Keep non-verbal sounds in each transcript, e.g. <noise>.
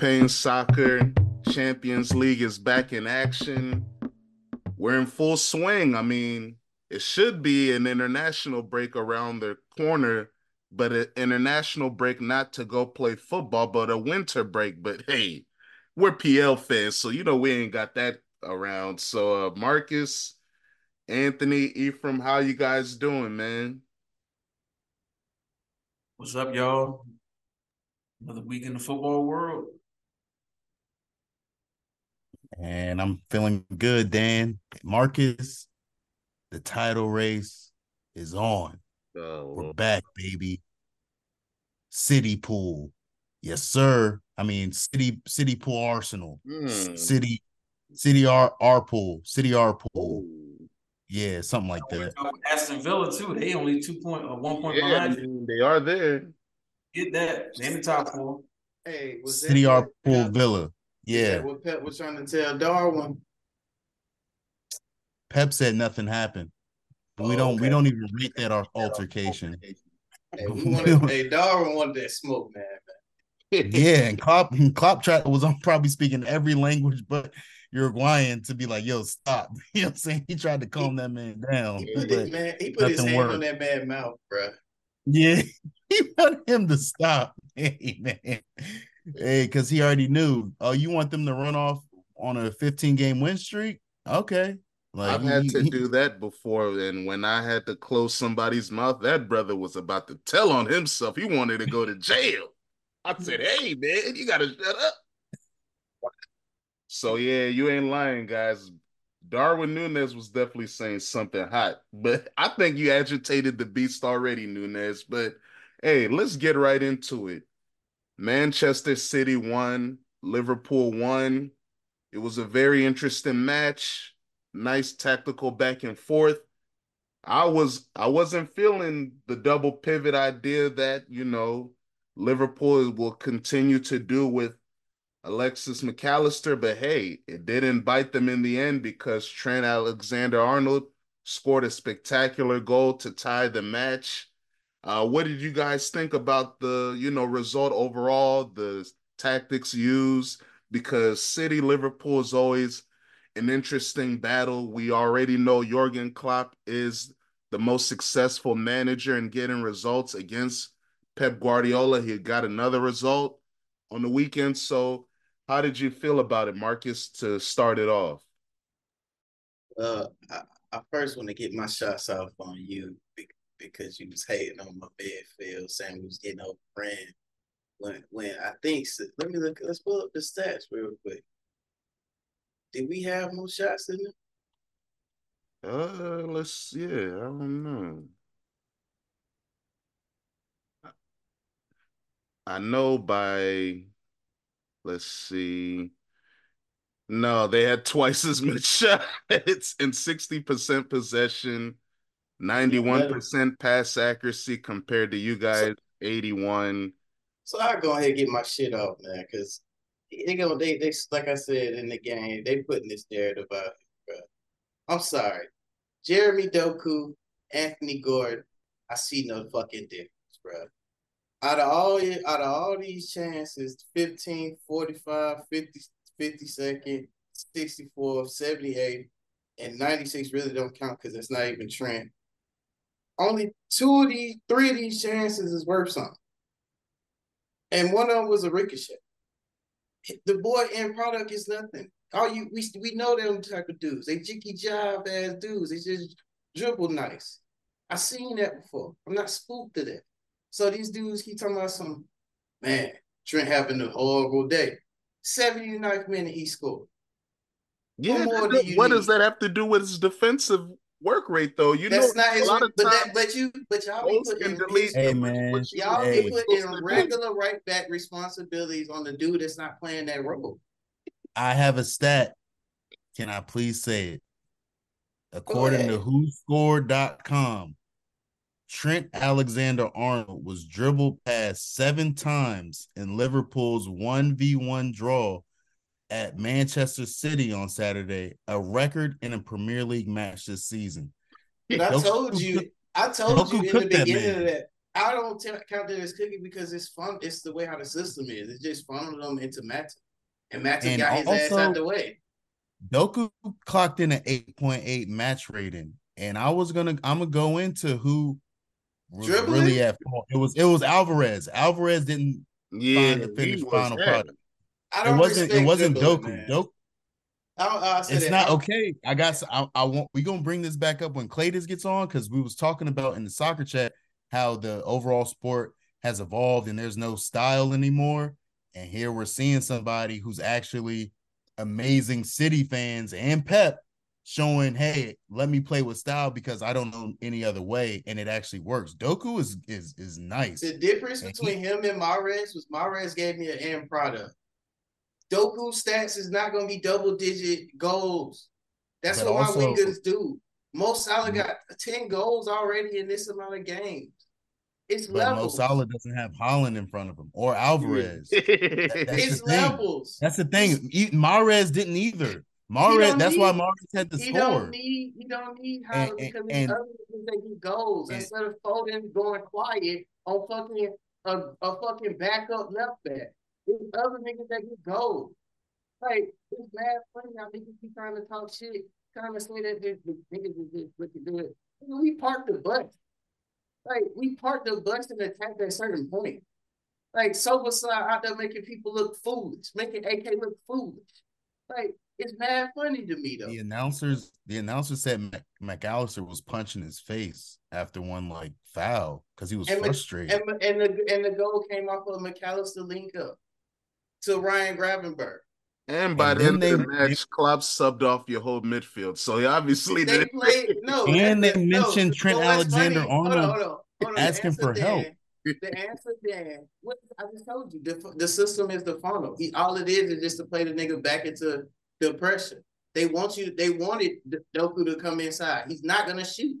Champagne Soccer Champions League is back in action. We're in full swing. I mean, it should be an international break around the corner, but an international break not to go play football, but a winter break. But hey, we're PL fans, so you know we ain't got that around. So uh Marcus, Anthony, Ephraim, how you guys doing, man? What's up, y'all? Another week in the football world. And I'm feeling good, Dan. Marcus, the title race is on. Oh, We're back, baby. City pool. Yes, sir. I mean, City City Pool Arsenal. hmm. City City R R pool. City R pool. Yeah, something like that. Aston Villa too. They only two point or one point Yeah, behind. you. mean, they are there. Get that. They in the top four. Hey, was City that R pool is Villa. Yeah. what Pep was trying to tell Darwin? Pep said nothing happened. We Oh, don't we don't even rate that our altercation. Hey, <laughs> wanted, hey, Darwin wanted that smoke, man. <laughs> yeah, and Klopp, <laughs> Klopp tried was on probably speaking every language but Uruguayan to be like, yo, stop. You know what I'm saying? He tried to calm that man down. He put, but his, man, he put his hand worked. on that man's mouth, bro. yeah, he wanted him to stop. Hey, man. Hey, because he already knew. Oh, you want them to run off on a 15 game win streak? Okay. Like I've had he- to he- do that before, and when I had to close somebody's mouth, that brother was about to tell on himself. He wanted to go to jail. I said, "Hey, man, you gotta shut up." So yeah, you ain't lying, guys. Darwin Nunez was definitely saying something hot, but I think you agitated the beast already, Nunez. But hey, let's get right into it. Manchester City won, Liverpool won. It was a very interesting match. Nice tactical back and forth. I was I wasn't feeling the double pivot idea that, you know, Liverpool will continue to do with Alexis McAllister, but hey, it didn't bite them in the end because Trent Alexander-Arnold scored a spectacular goal to tie the match. Uh, what did you guys think about the, you know, result overall, the tactics used? Because City Liverpool is always an interesting battle. We already know Jurgen Klopp is the most successful manager in getting results against Pep Guardiola. He got another result on the weekend. So, how did you feel about it, Marcus, to start it off? Uh, I, I first want to get my shots off on you because you was hating on my Bedfield, saying we was getting overran. When when I think let me look, let's pull up the stats real quick. Did we have more shots in them? Uh, let's yeah, I don't know. I know by let's see. No, they had twice <laughs> as much shots and 60% possession, 91% pass accuracy compared to you guys, 81. So I go ahead and get my shit off, man, because they go they they like I said in the game, they putting this narrative out, bro. I'm sorry. Jeremy Doku, Anthony Gordon, I see no fucking difference, bro. Out of all out of all these chances, 15, 45, 50, 50 second, 64, 78, and 96 really don't count because it's not even Trent. Only two of these, three of these chances is worth something. And one of them was a ricochet. The boy end product is nothing. All you we we know them type of dudes. They jicky job ass dudes. They just dribble nice. I seen that before. I'm not spooked to that. So these dudes keep talking about some man. Trent having a horrible day. 79th minute he scored. Yeah, you what does that have to do with his defensive work rate, though? You That's know, not his. a lot of But times that, but you, but y'all be putting delete Hey, what- man. what you- y'all Hey. be putting to regular right back responsibilities on the dude that's not playing that role. I have a stat. Can I please say it? According to ahead. WhoScored.com, Trent Alexander Arnold was dribbled past seven times in Liverpool's 1v1 draw at Manchester City on Saturday, a record in a Premier League match this season. But I told you, I told you in the cooked that beginning of that. I don't t- count that as cookie because it's fun. It's the way how the system is. It's just funneling them into Matt, and Matt got his ass also- out the way. Doku clocked in an 8.8 match rating. And I was gonna I'm gonna go into who was Dribbling? really at fault. It was it was Alvarez. Alvarez didn't Yeah, find the he finished final that. product. I It don't wasn't it wasn't Doku. man. Doku I I it's not okay. I got. I, I want. We gonna bring this back up when Claytis gets on because we was talking about in the soccer chat how the overall sport has evolved and there's no style anymore. And here we're seeing somebody who's actually amazing City fans and Pep showing, hey, let me play with style because I don't know any other way, and it actually works. Doku is is is nice. The difference And between him and Mahrez was Mahrez gave me an end product. Doku stats is not going to be double digit goals. That's But what also- my wingers do. Mo Salah Mhm. got 10 goals already in this amount of games. It's But Mo. Salah doesn't have Haaland in front of him or Alvarez. <laughs> That's it's the thing. levels. That's the thing. E- Mahrez didn't either. He Mahrez. don't That's why need- Mahrez had to he score. don't need he don't need Haaland And- because and- these and- other niggas they get goals and- instead of Foden going quiet on fucking a, a fucking backup left back. Other niggas that get gold. Like it's mad funny how niggas be trying to talk shit, trying to say that this niggas is just looking good. Nigga, We parked the bus. Like we parked the bus and attacked at a certain point. Like Silverside uh, out there making people look foolish, making AK look foolish. Like it's mad funny to me though. the announcers, the announcer said Mac- McAllister was punching his face after one like foul because he was And Mc- frustrated. And, and the and the goal came off of McAllister link up to Ryan Gravenberch. And by And the end then of the they- match, Klopp subbed off your whole midfield. So he obviously They didn't. played <laughs> no, And that- they no, mentioned Trent so what's funny- Alexander hold on, Arnold hold on, hold on. Asking answer, for help. The answer, Dan, what I just told you, the, the system is the funnel. He, all it is is just to play the nigga back into the pressure. They want you. They wanted Doku to come inside. He's not gonna shoot.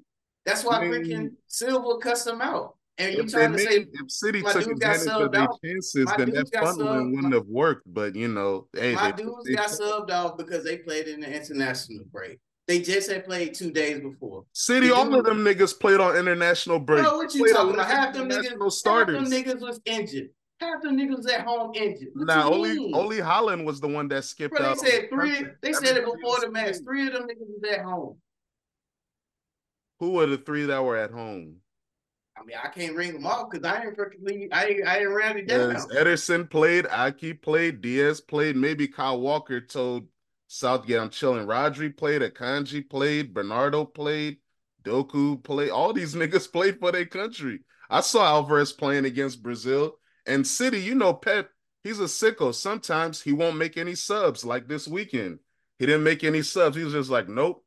That's why I mean- freaking Silva cussed him out. And you trying to made- say if City took advantage of their chances, My then that funneling wouldn't have worked. But you know, hey, My they, dudes they- got subbed off because they played in the international break. They just had played two days before. City, the all dude- of them niggas played on international break. Bro, what you Played talking about? Half them niggas, international half starters. them niggas was injured. Half them niggas at home injured. What Nah, only mean? only Haaland was the one that skipped Bro, out. they said three. They said it before the match. Three of them niggas was at home. Who were the three that were at home? I mean, I can't ring them off because I ain't freaking. I ain't. I ain't round it down. Ederson played, Aki played, Dias played, maybe Kyle Walker told Southgate I'm chilling. Rodri played, Akanji played, Bernardo played, Doku played. All these <laughs> niggas played for their country. I saw Alvarez playing against Brazil and City. You know, Pep, he's a sicko. Sometimes he won't make any subs like this weekend. He didn't make any subs. He was just like, nope,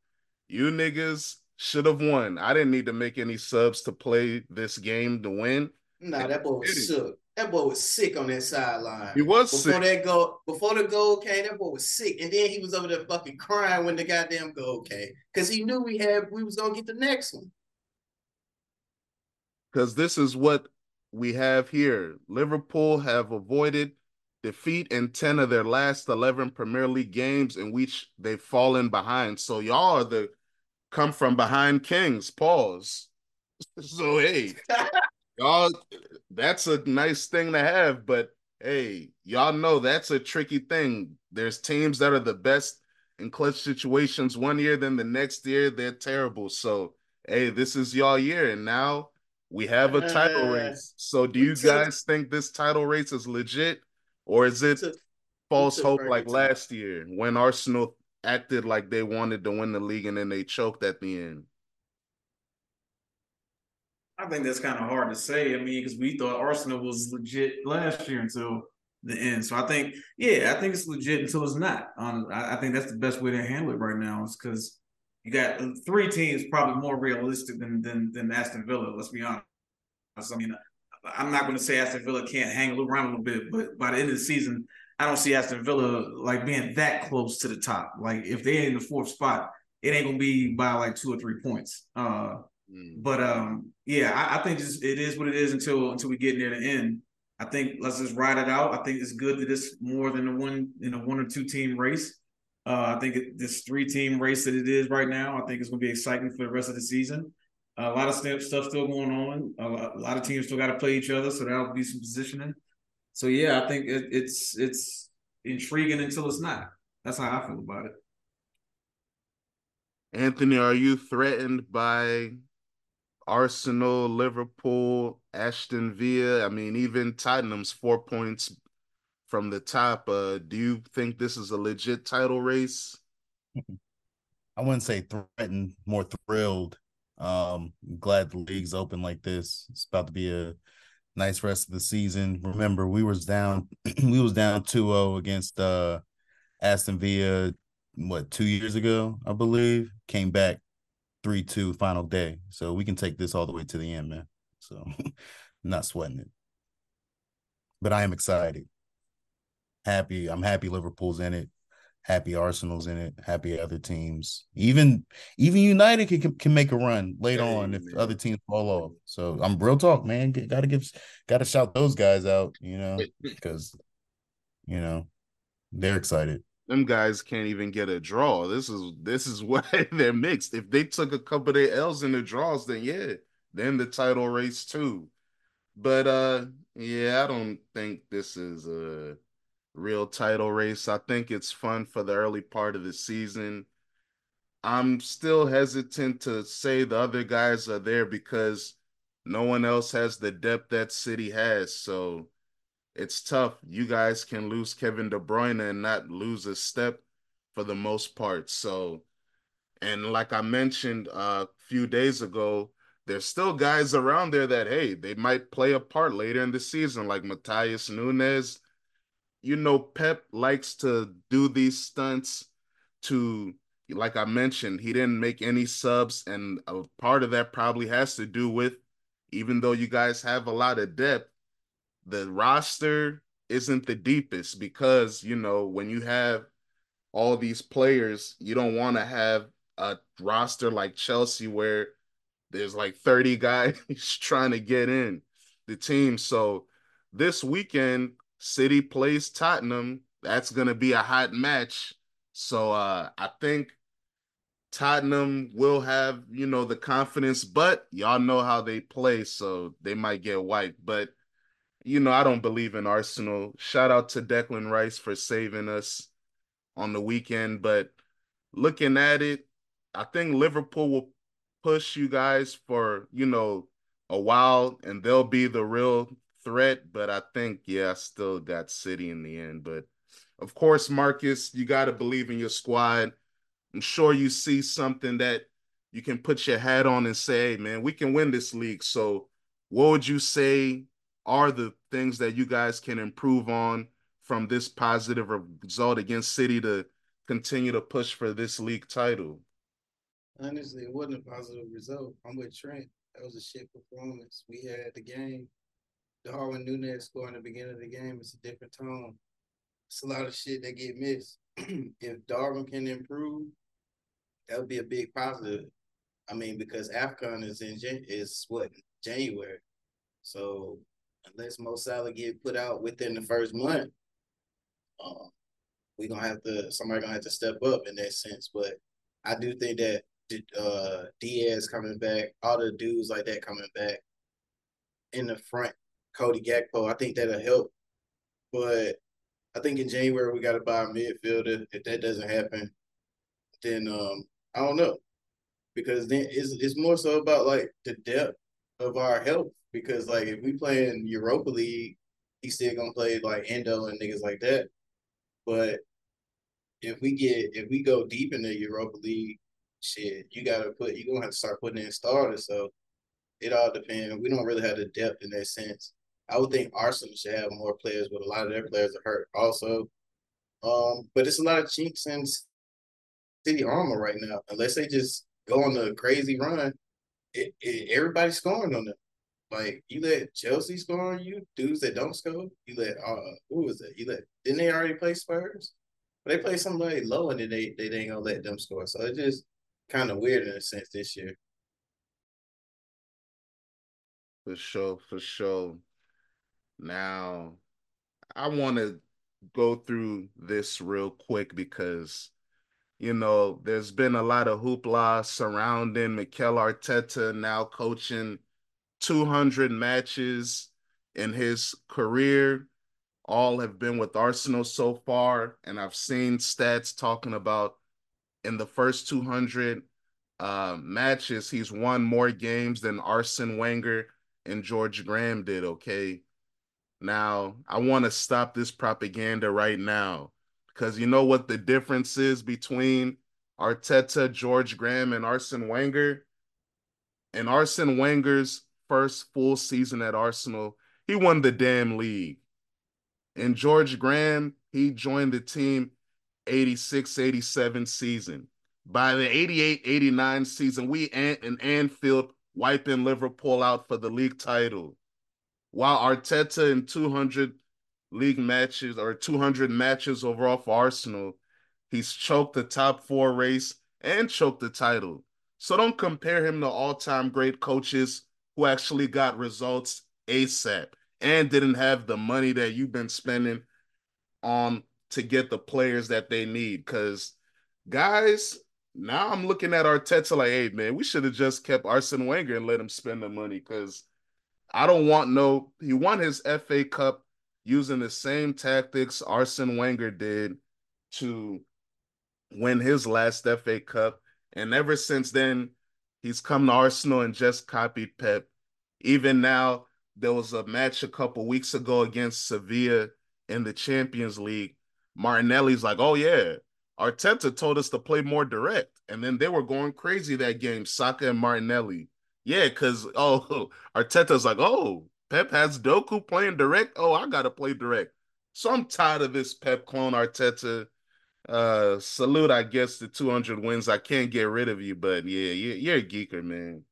you niggas should have won. I didn't need to make any subs to play this game to win. Nah, that boy was sick. That boy was sick on that sideline. He was before sick. that goal. Before the goal came, that boy was sick, and then he was over there fucking crying when the goddamn goal came because he knew we had we was gonna get the next one. because this is what we have here. Liverpool have avoided defeat in 10 of their last 11 Premier League games in which they've fallen behind. So y'all are the come from behind kings. Pause. <laughs> So hey, y'all that's a nice thing to have, but hey, y'all know that's a tricky thing. There's teams that are the best in clutch situations one year, then the next year they're terrible. So hey, this is y'all year, and now we have a title Uh, race. So do you guys think this title race is legit, or is it Took- false hope like last year when Arsenal acted like they wanted to win the league and then they choked at the end? I think that's kind of hard to say. I mean, because we thought Arsenal was legit last year until the end. So I think, yeah, I think it's legit until it's not. Um, I, I think that's the best way to handle it right now is because you got three teams probably more realistic than than than Aston Villa. Let's be honest. I mean, I'm not going to say Aston Villa can't hang around a little bit, but by the end of the season, I don't see Aston Villa like being that close to the top. Like if they're in the fourth spot, it ain't gonna be by like two or three points. Uh, Mm. but um, yeah, I, I think just, it is what it is until until we get near the end. I think let's just ride it out. I think it's good that it's more than a one in a one or two team race. Uh, I think it, this three team race that it is right now, I think it's going to be exciting for the rest of the season. A lot of stuff still going on. A lot, a lot of teams still got to play each other, so that'll be some positioning. So yeah, I think it, it's it's intriguing until it's not. That's how I feel about it. Anthony, are you threatened by Arsenal, Liverpool, Aston Villa? I mean, even Tottenham's four points from the top. Uh, do you think this is a legit title race? I wouldn't say threatened, more thrilled. Um, glad the league's open like this. It's about to be a nice rest of the season. Remember, we was down <clears throat> we was down 2-0 against uh Aston Villa what two years ago, I believe. Came back three two final day, so we can take this all the way to the end, man. So, <laughs> not sweating it, but I am excited. Happy, I'm happy Liverpool's in it. Happy Arsenal's in it. Happy other teams. Even even United can can make a run later hey, on if man. other teams fall off. So I'm real talk, man. Got to give, got to shout those guys out, you know, <laughs> because you know they're excited them guys can't even get a draw. This is this is <laughs> why they're mixed. If they took a couple of their L's in the draws, then yeah, then the title race too. But uh yeah, I don't think this is a real title race. I think it's fun for the early part of the season. I'm still hesitant to say the other guys are there because no one else has the depth that City has. So it's tough. You guys can lose Kevin De Bruyne and not lose a step for the most part. So, and like I mentioned a few days ago, there's still guys around there that hey, they might play a part later in the season, like Matheus Nunes. You know, Pep likes to do these stunts to, like I mentioned, he didn't make any subs, and a part of that probably has to do with, even though you guys have a lot of depth, the roster isn't the deepest because you know when you have all these players, you don't want to have a roster like Chelsea where there's like 30 <laughs> guys trying to get in the team. So this weekend, City plays Tottenham. That's going to be a hot match. So uh, I think Tottenham will have, you know, the confidence, but y'all know how they play, so they might get wiped. But you know, I don't believe in Arsenal. Shout out to Declan Rice for saving us on the weekend. But looking at it, I think Liverpool will push you guys for, you know, a while and they'll be the real threat. But I think, yeah, I still got City in the end. But of course, Marcus, you got to believe in your squad. I'm sure you see something that you can put your hat on and say, hey, man, we can win this league. So, what would you say are the things that you guys can improve on from this positive result against City to continue to push for this league title? Honestly, it wasn't a positive result. I'm with Trent. That was a shit performance. We had the game. Darwin Nunez scoring the beginning of the game. It's a different tone. It's a lot of shit that get missed. <clears throat> if Darwin can improve, that would be a big positive. I mean, because AFCON is in is what January, so unless Mo Salah get put out within the first month, um, we gonna have to somebody gonna have to step up in that sense. But I do think that uh, Diaz coming back, all the dudes like that coming back in the front, Cody Gakpo, I think that'll help. But I think in January we got to buy a midfielder. If that doesn't happen, then um, I don't know because then it's it's more so about like the depth of our health because like if we play in Europa League, he's still gonna play like Endo and niggas like that. But if we get if we go deep in the Europa League, shit, you gotta put you gonna have to start putting in starters. So it all depends. We don't really have the depth in that sense. I would think Arsenal should have more players, but a lot of their players are hurt also. Um, but it's a lot of chinks in City armor right now. Unless they just go on a crazy run, it, it, everybody's scoring on them. Like you let Chelsea score on you, dudes that don't score. You let uh, who was that? You let didn't they already play Spurs? They play somebody low and then they they ain't gonna let them score. So it's just kind of weird in a sense this year. For sure, for sure. Now, I want to go through this real quick because you know, there's been a lot of hoopla surrounding Mikel Arteta now coaching 200 matches in his career. All have been with Arsenal so far. And I've seen stats talking about in the first 200 uh, matches, he's won more games than Arsene Wenger and George Graham did. Okay. Now, I want to stop this propaganda right now because you know what the difference is between Arteta, George Graham, and Arsene Wenger? In Arsene Wenger's first full season at Arsenal, he won the damn league. And George Graham, he joined the team 86 87 season. By the 88 89 season, we and in Anfield wiping Liverpool out for the league title. While Arteta in 200 league matches or 200 matches overall for Arsenal, he's choked the top four race and choked the title. So don't compare him to all time great coaches who actually got results ASAP and didn't have the money that you've been spending on to get the players that they need. Because, guys, now I'm looking at Arteta like, hey, man, we should have just kept Arsene Wenger and let him spend the money because I don't want no, he won his FA Cup using the same tactics Arsene Wenger did to win his last FA Cup. And ever since then, he's come to Arsenal and just copied Pep. Even now, there was a match a couple weeks ago against Sevilla in the Champions League. Martinelli's like, oh, yeah, Arteta told us to play more direct. And then they were going crazy that game, Saka and Martinelli. Yeah, because, oh, <laughs> Arteta's like, oh, Pep has Doku playing direct. Oh, I got to play direct. So I'm tired of this Pep clone Arteta. Uh, salute, I guess, the 200 wins. I can't get rid of you, but yeah, you're a geeker, man.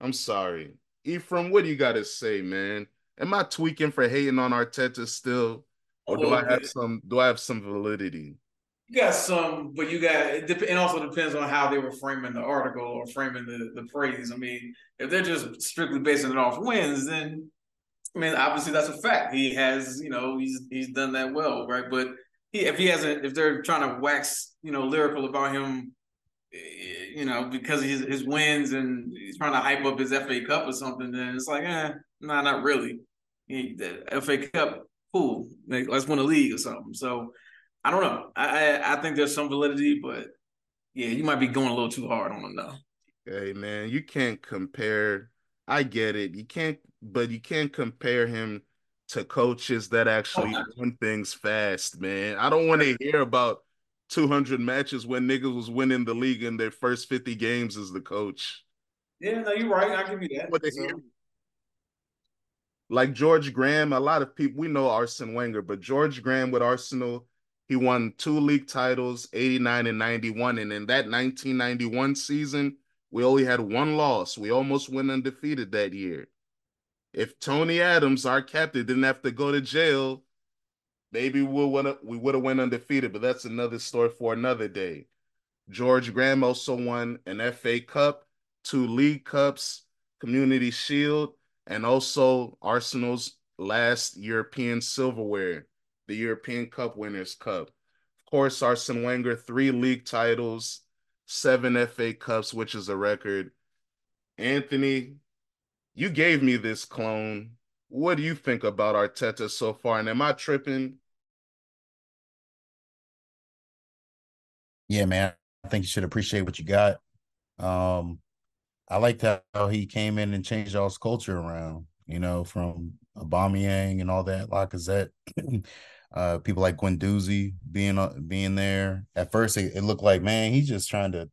I'm sorry. Ephraim, what do you got to say, man? Am I tweaking for hating on Arteta still? Or do I have some do I have some validity? You got some, but you got it, dep- also depends on how they were framing the article or framing the, the praise. I mean, if they're just strictly basing it off wins, then I mean, obviously that's a fact. He has, you know, he's he's done that well, right? But he, if he hasn't, if they're trying to wax, you know, lyrical about him, eh, you know, because his his wins and he's trying to hype up his FA Cup or something, then it's like, eh, nah, not really. He, FA Cup, cool. Like, let's win a league or something. So I don't know. I, I, I think there's some validity, but yeah, you might be going a little too hard on him though. Hey man, you can't compare. I get it. You can't, but you can't compare him to coaches that actually oh, win things fast, man. I don't want to hear about 200 matches when niggas was winning the league in their first 50 games as the coach. Yeah, no, you're right. I'll give you that. So. Like George Graham, a lot of people we know Arsene Wenger, but George Graham with Arsenal he won two league titles, 89 and 91. And in that 1991 season, we only had one loss. We almost went undefeated that year. If Tony Adams, our captain, didn't have to go to jail, maybe we would we would have went undefeated, but that's another story for another day. George Graham also won an FA Cup, two League Cups, Community Shield, and also Arsenal's last European silverware the European Cup Winners' Cup. Of course, Arsene Wenger, three league titles, seven FA Cups, which is a record. Anthony, you gave me this clone. What do you think about Arteta so far? And am I tripping? Yeah, man. I think you should appreciate what you got. Um, I liked how he came in and changed y'all's culture around, you know, from Aubameyang and all that, Lacazette. <clears throat> uh, people like Guendouzi being uh, being there. At first, it, it, looked like man, he's just trying to,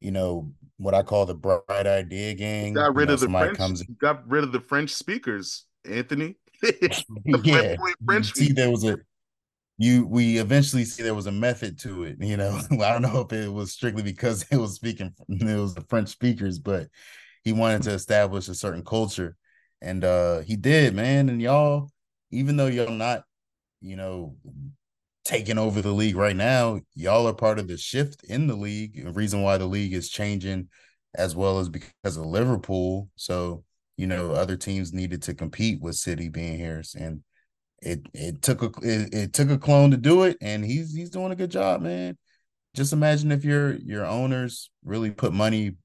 you know, what I call the bright idea gang. Got rid you of the French. Comes got rid of the French speakers, Anthony. <laughs> <laughs> yeah, French. See, there was a you. We eventually see there was a method to it. You know, <laughs> I don't know if it was strictly because it was speaking. It was the French speakers, but he wanted to establish a certain culture, and uh he did, man. And y'all, even though y'all not you know, taking over the league right now, y'all are part of the shift in the league. The reason why the league is changing as well as because of Liverpool. So, you know, other teams needed to compete with City being here. And it it took a it, it took a clone to do it, and he's he's doing a good job, man. just imagine if your your owners really put money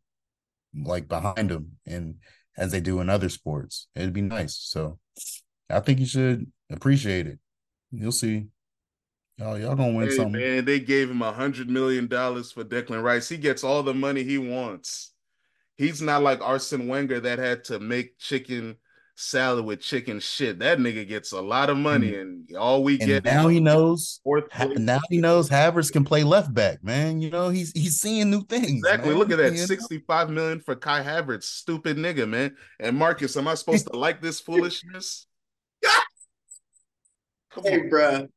like behind them and as they do in other sports. It'd be nice. So I think you should appreciate it. You'll see. Y'all, y'all gonna win Hey something. man, they gave him a hundred million dollars for Declan Rice. He gets all the money he wants. He's not like Arsene Wenger that had to make chicken salad with chicken shit. That nigga gets a lot of hmm. money, and all we And get now he knows. fourth ha- place. Now he knows Havertz can play left back, man. You know he's he's seeing new things. Exactly. man. Look at that. 65 million for Kai Havertz. Stupid nigga, man. And Marcus, am I supposed <laughs> to like this foolishness? Come Hey, on. bruh.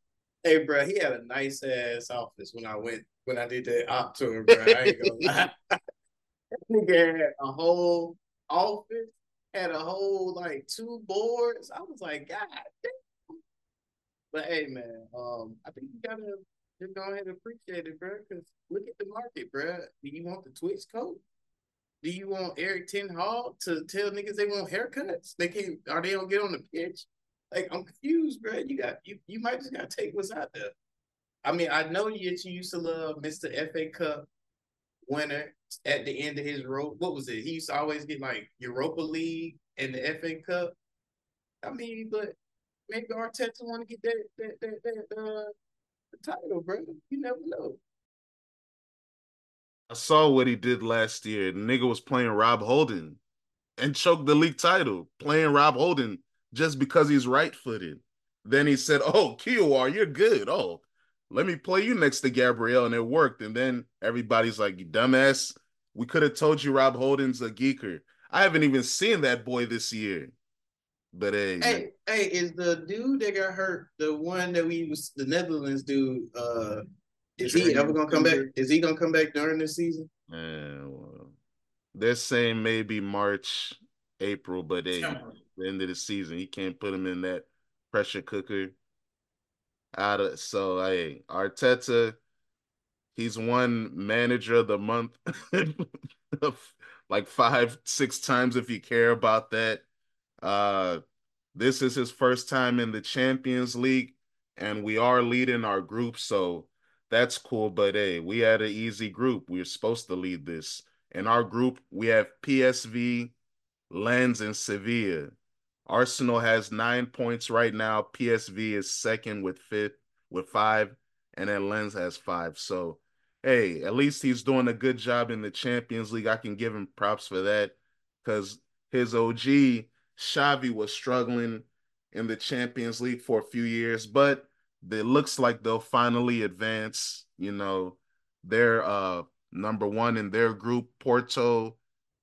Hey, bruh. He had a nice ass office when I went when I did that op tour, bruh. I ain't gonna <laughs> lie. That nigga had a whole office, had a whole like two boards. I was like, God damn. But hey, man, um, I think you gotta just go ahead and appreciate it, bruh. Because look at the market, bruh. Do you want the Twitch coach? Do you want Erik ten Hag to tell niggas they want haircuts? They can't, Are they don't get on the pitch. Like I'm confused, bro. You got you. You might just gotta take what's out there. I mean, I know you. You used to love Mr. FA Cup winner at the end of his road. What was it? He used to always get like Europa League and the FA Cup. I mean, but maybe Arteta want to get that that that, that uh, title, bro. You never know. I saw what he did last year. The nigga was playing Rob Holding and choked the league title, playing Rob Holding just because he's right footed. Then he said, Oh, Kiwior, you're good. Oh, let me play you next to Gabriel. And it worked. And then everybody's like, You dumbass. We could have told you Rob Holding's a geeker. I haven't even seen that boy this year. But hey, Hey, hey, is the dude that got hurt the one that we was the Netherlands dude? Uh, is he ever gonna come back? Is he gonna come back during this season? man, well, they're saying maybe March, April, but hey. The end of the season. You can't put him in that pressure cooker. Out of so hey, Arteta, he's won manager of the month <laughs> like five, six times if you care about that. Uh this is his first time in the Champions League, and we are leading our group, so that's cool. But hey, we had an easy group. We are supposed to lead this. In our group, we have PSV, Lens, and Sevilla. Arsenal has nine points right now. PSV is second with fifth with five, and then Lens has five. So, hey, at least he's doing a good job in the Champions League. I can give him props for that because his OG Xavi was struggling in the Champions League for a few years, but it looks like they'll finally advance. You know, they're uh number one in their group. Porto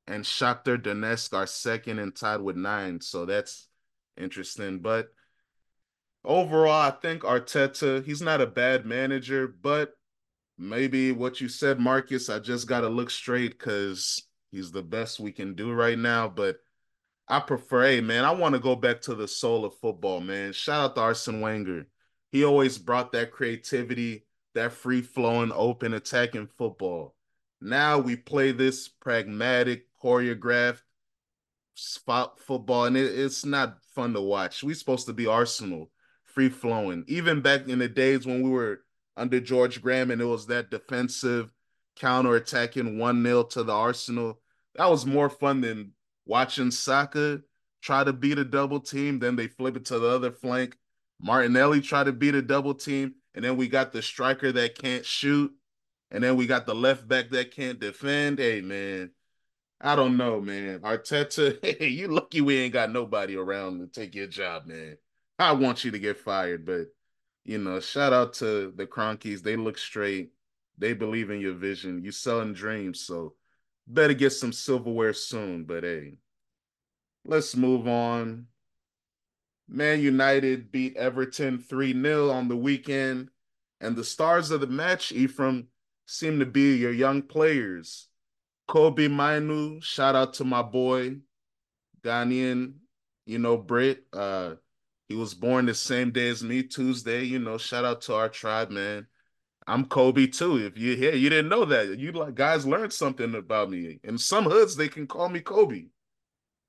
and Shakhtar Donetsk are second and tied with nine. So that's interesting. But overall, I think Arteta, he's not a bad manager, but maybe what you said, Marcus, I just got to look straight because he's the best we can do right now. But I prefer, hey, man, I want to go back to the soul of football, man. Shout out to Arsene Wenger. He always brought that creativity, that free flowing, open attacking football. Now we play this pragmatic, choreographed spot football, and it, it's not fun to watch. We're supposed to be Arsenal, free flowing. Even back in the days when we were under George Graham and it was that defensive counter attacking 1 0 to the Arsenal, that was more fun than watching Saka try to beat a double team. Then they flip it to the other flank. Martinelli try to beat a double team. And then we got the striker that can't shoot. And then we got the left back that can't defend. Hey, man. I don't know, man. Arteta, hey, <laughs> you lucky we ain't got nobody around to take your job, man. I want you to get fired, but you know, shout out to the Kroenkes. They look straight. They believe in your vision. You selling dreams, so better get some silverware soon. But hey, let's move on. Man United beat Everton 3-0 on the weekend. And the stars of the match, Ephraim, seem to be your young players. Kobbie Mainoo, shout out to my boy, Ghanaian, you know, Brit. Uh, he was born the same day as me, Tuesday. You know, shout out to our tribe, man. I'm Kobe too. If you here, you didn't know that. You like guys learned something about me. In some hoods, they can call me Kobe,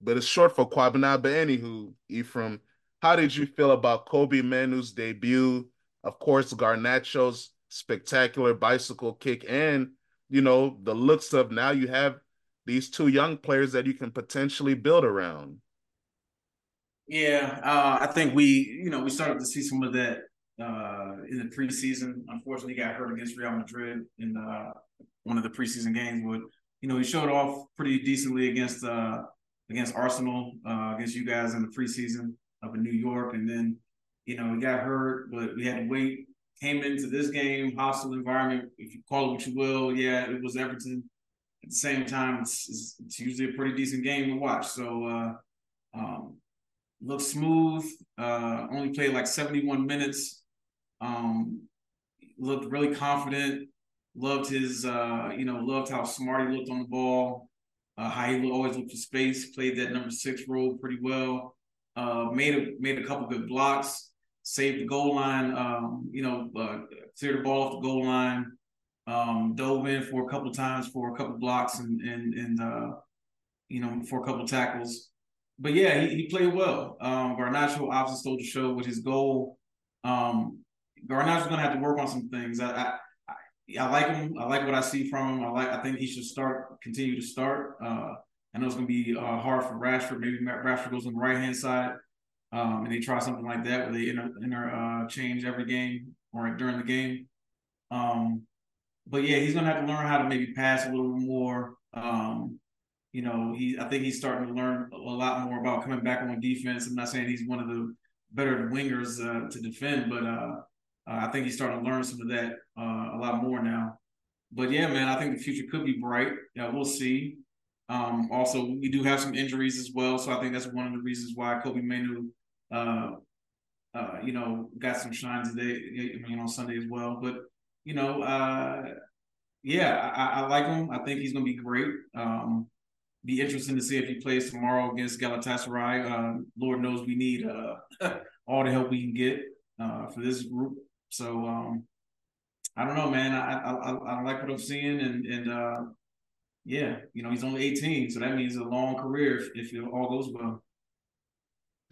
but it's short for Kwabena. But anywho, Ephraim, how did you feel about Kobbie Mainoo's debut? Of course, Garnacho's spectacular bicycle kick, and you know the looks of now you have these two young players that you can potentially build around. Yeah, uh, I think we, you know, we started to see some of that uh, in the preseason. Unfortunately, got hurt against Real Madrid in uh, one of the preseason games. But you know, he showed off pretty decently against uh, against Arsenal, uh, against you guys in the preseason up in New York, and then you know he got hurt, but we had to wait. Came into this game, hostile environment, if you call it what you will. Yeah, it was Everton. At the same time, it's, it's, it's usually a pretty decent game to watch. So, uh, um, looked smooth. Uh, only played like 71 minutes. Um, looked really confident. Loved his, uh, you know, loved how smart he looked on the ball. Uh, how he always looked for space. Played that number six role pretty well. Uh, made a made a couple good blocks. Saved the goal line. Um, you know, uh, the ball off the goal line. Um, dove in for a couple times for a couple blocks and and and uh, you know for a couple tackles but yeah, he, he played well. Um, Garnacho obviously stole the show with his goal. Um, Garnacho's gonna have to work on some things. I, I, I, like him. I like what I see from him. I like. I think he should start, continue to start. Uh, I know it's gonna be uh, hard for Rashford. Maybe Rashford goes on the right hand side, um, and they try something like that where they inter, inter uh, change every game or during the game. Um, but yeah, he's gonna have to learn how to maybe pass a little more. Um, you know, he I think he's starting to learn a lot more about coming back on defense. I'm not saying he's one of the better wingers uh, to defend, but uh, uh, I think he's starting to learn some of that uh, a lot more now. But yeah, man, I think the future could be bright. Yeah, we'll see. Um, also, we do have some injuries as well, so I think that's one of the reasons why Kobbie Mainoo, uh, uh, you know, got some shine today. I mean, on Sunday as well. But you know, yeah, I, I, like him. I think he's going to be great. Um, be interesting to see if he plays tomorrow against Galatasaray. Uh, Lord knows we need uh, <laughs> all the help we can get uh, for this group. So um, I don't know, man. I, I, I like what I'm seeing, and and uh, yeah, you know, he's only 18, so that means a long career if, if it all goes well.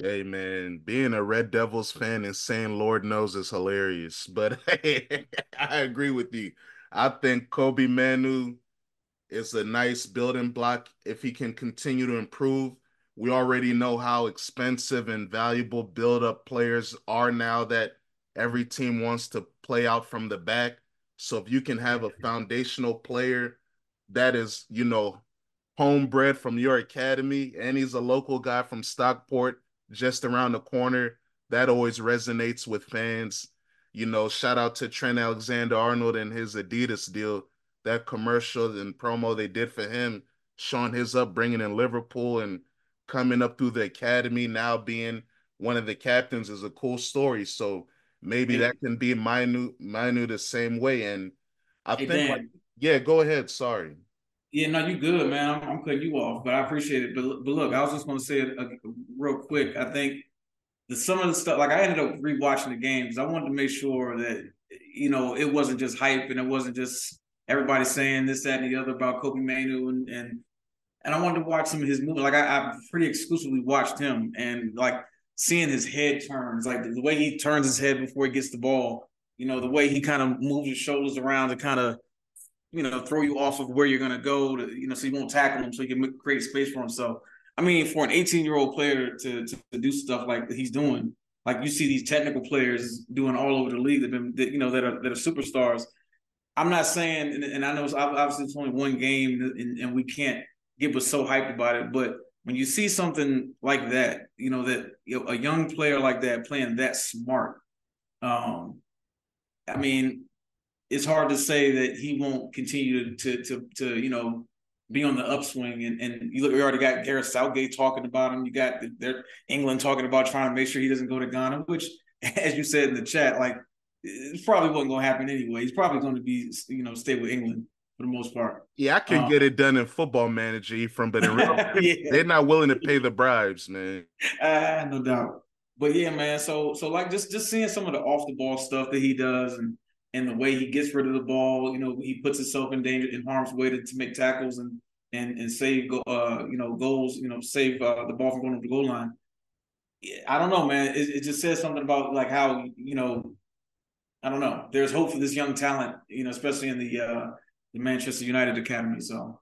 Hey man, being a Red Devils fan and saying Lord knows is hilarious. But <laughs> hey, I agree with you. I think Kobbie Mainoo is a nice building block if he can continue to improve. We already know how expensive and valuable build up players are now that every team wants to play out from the back. So if you can have a <laughs> foundational player that is, you know, homebred from your academy and he's a local guy from Stockport just around the corner, that always resonates with fans. You know, shout out to Trent Alexander Arnold and his Adidas deal that commercial and promo they did for him, showing his upbringing in Liverpool and coming up through the academy, now being one of the captains is a cool story. So maybe hey. that can be Mainoo Mainoo the same way. And I hey, think, like, yeah, go ahead. Sorry. Yeah, no, you good, man. I'm, I'm, cutting you off, but I appreciate it. But but look, I was just going to say it uh, real quick. I think the some of the stuff, like I ended up rewatching the games. I wanted to make sure that you know it wasn't just hype and it wasn't just everybody saying this, that, and the other about Kobbie Mainoo and and and I wanted to watch some of his movies. Like I, I pretty exclusively watched him, and like seeing his head turns, like the way he turns his head before he gets the ball. You know, the way he kind of moves his shoulders around to kind of, you know, throw you off of where you're gonna go to, you know, so you won't tackle him, so he can create space for himself. I mean, for an 18 year old player to, to, to do stuff like he's doing, like you see these technical players doing all over the league that been that, you know that are that are superstars I'm not saying, and, and I know it's obviously it's only one game, and, and we can't get us so hyped about it. But when you see something like that, you know that you know, a young player like that playing that smart, um, I mean, it's hard to say that he won't continue to to to, you know be on the upswing. And and you look, we already got Gareth Southgate talking about him. You got their England talking about trying to make sure he doesn't go to Ghana, which, <laughs> as you said in the chat, like it probably wasn't going to happen anyway. He's probably going to be, you know, stay with England for the most part. Yeah, I can um, get it done in football manager from, but in real, <laughs> yeah. they're not willing to pay the bribes, man. Uh, <laughs> no doubt. But yeah, man. So so like just just seeing some of the off the ball stuff that he does and and the way he gets rid of the ball, you know, he puts himself in danger in harm's way to, to make tackles and and and save uh you know goals, you know, save uh, the ball from going to the goal line. I don't know, man. It, it just says something about like how you know I don't know. There's hope for this young talent, you know, especially in the uh, the Manchester United academy. So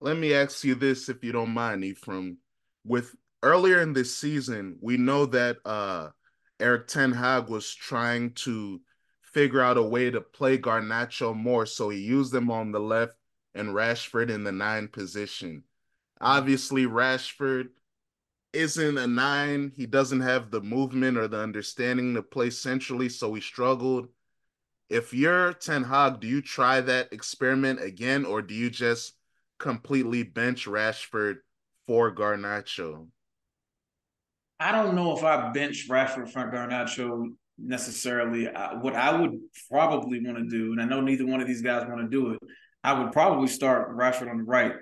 let me ask you this, if you don't mind, Ephraim. With earlier in this season, we know that uh, Erik Ten Hag was trying to figure out a way to play Garnacho more, so he used him on the left and Rashford in the nine position. Obviously, Rashford isn't a nine. He doesn't have the movement or the understanding to play centrally, so he struggled. If you're Ten Hag, do you try that experiment again, or do you just completely bench Rashford for Garnacho? I don't know if I bench Rashford for Garnacho necessarily. I, what I would probably want to do, and I know neither one of these guys want to do it, I would probably start Rashford on the right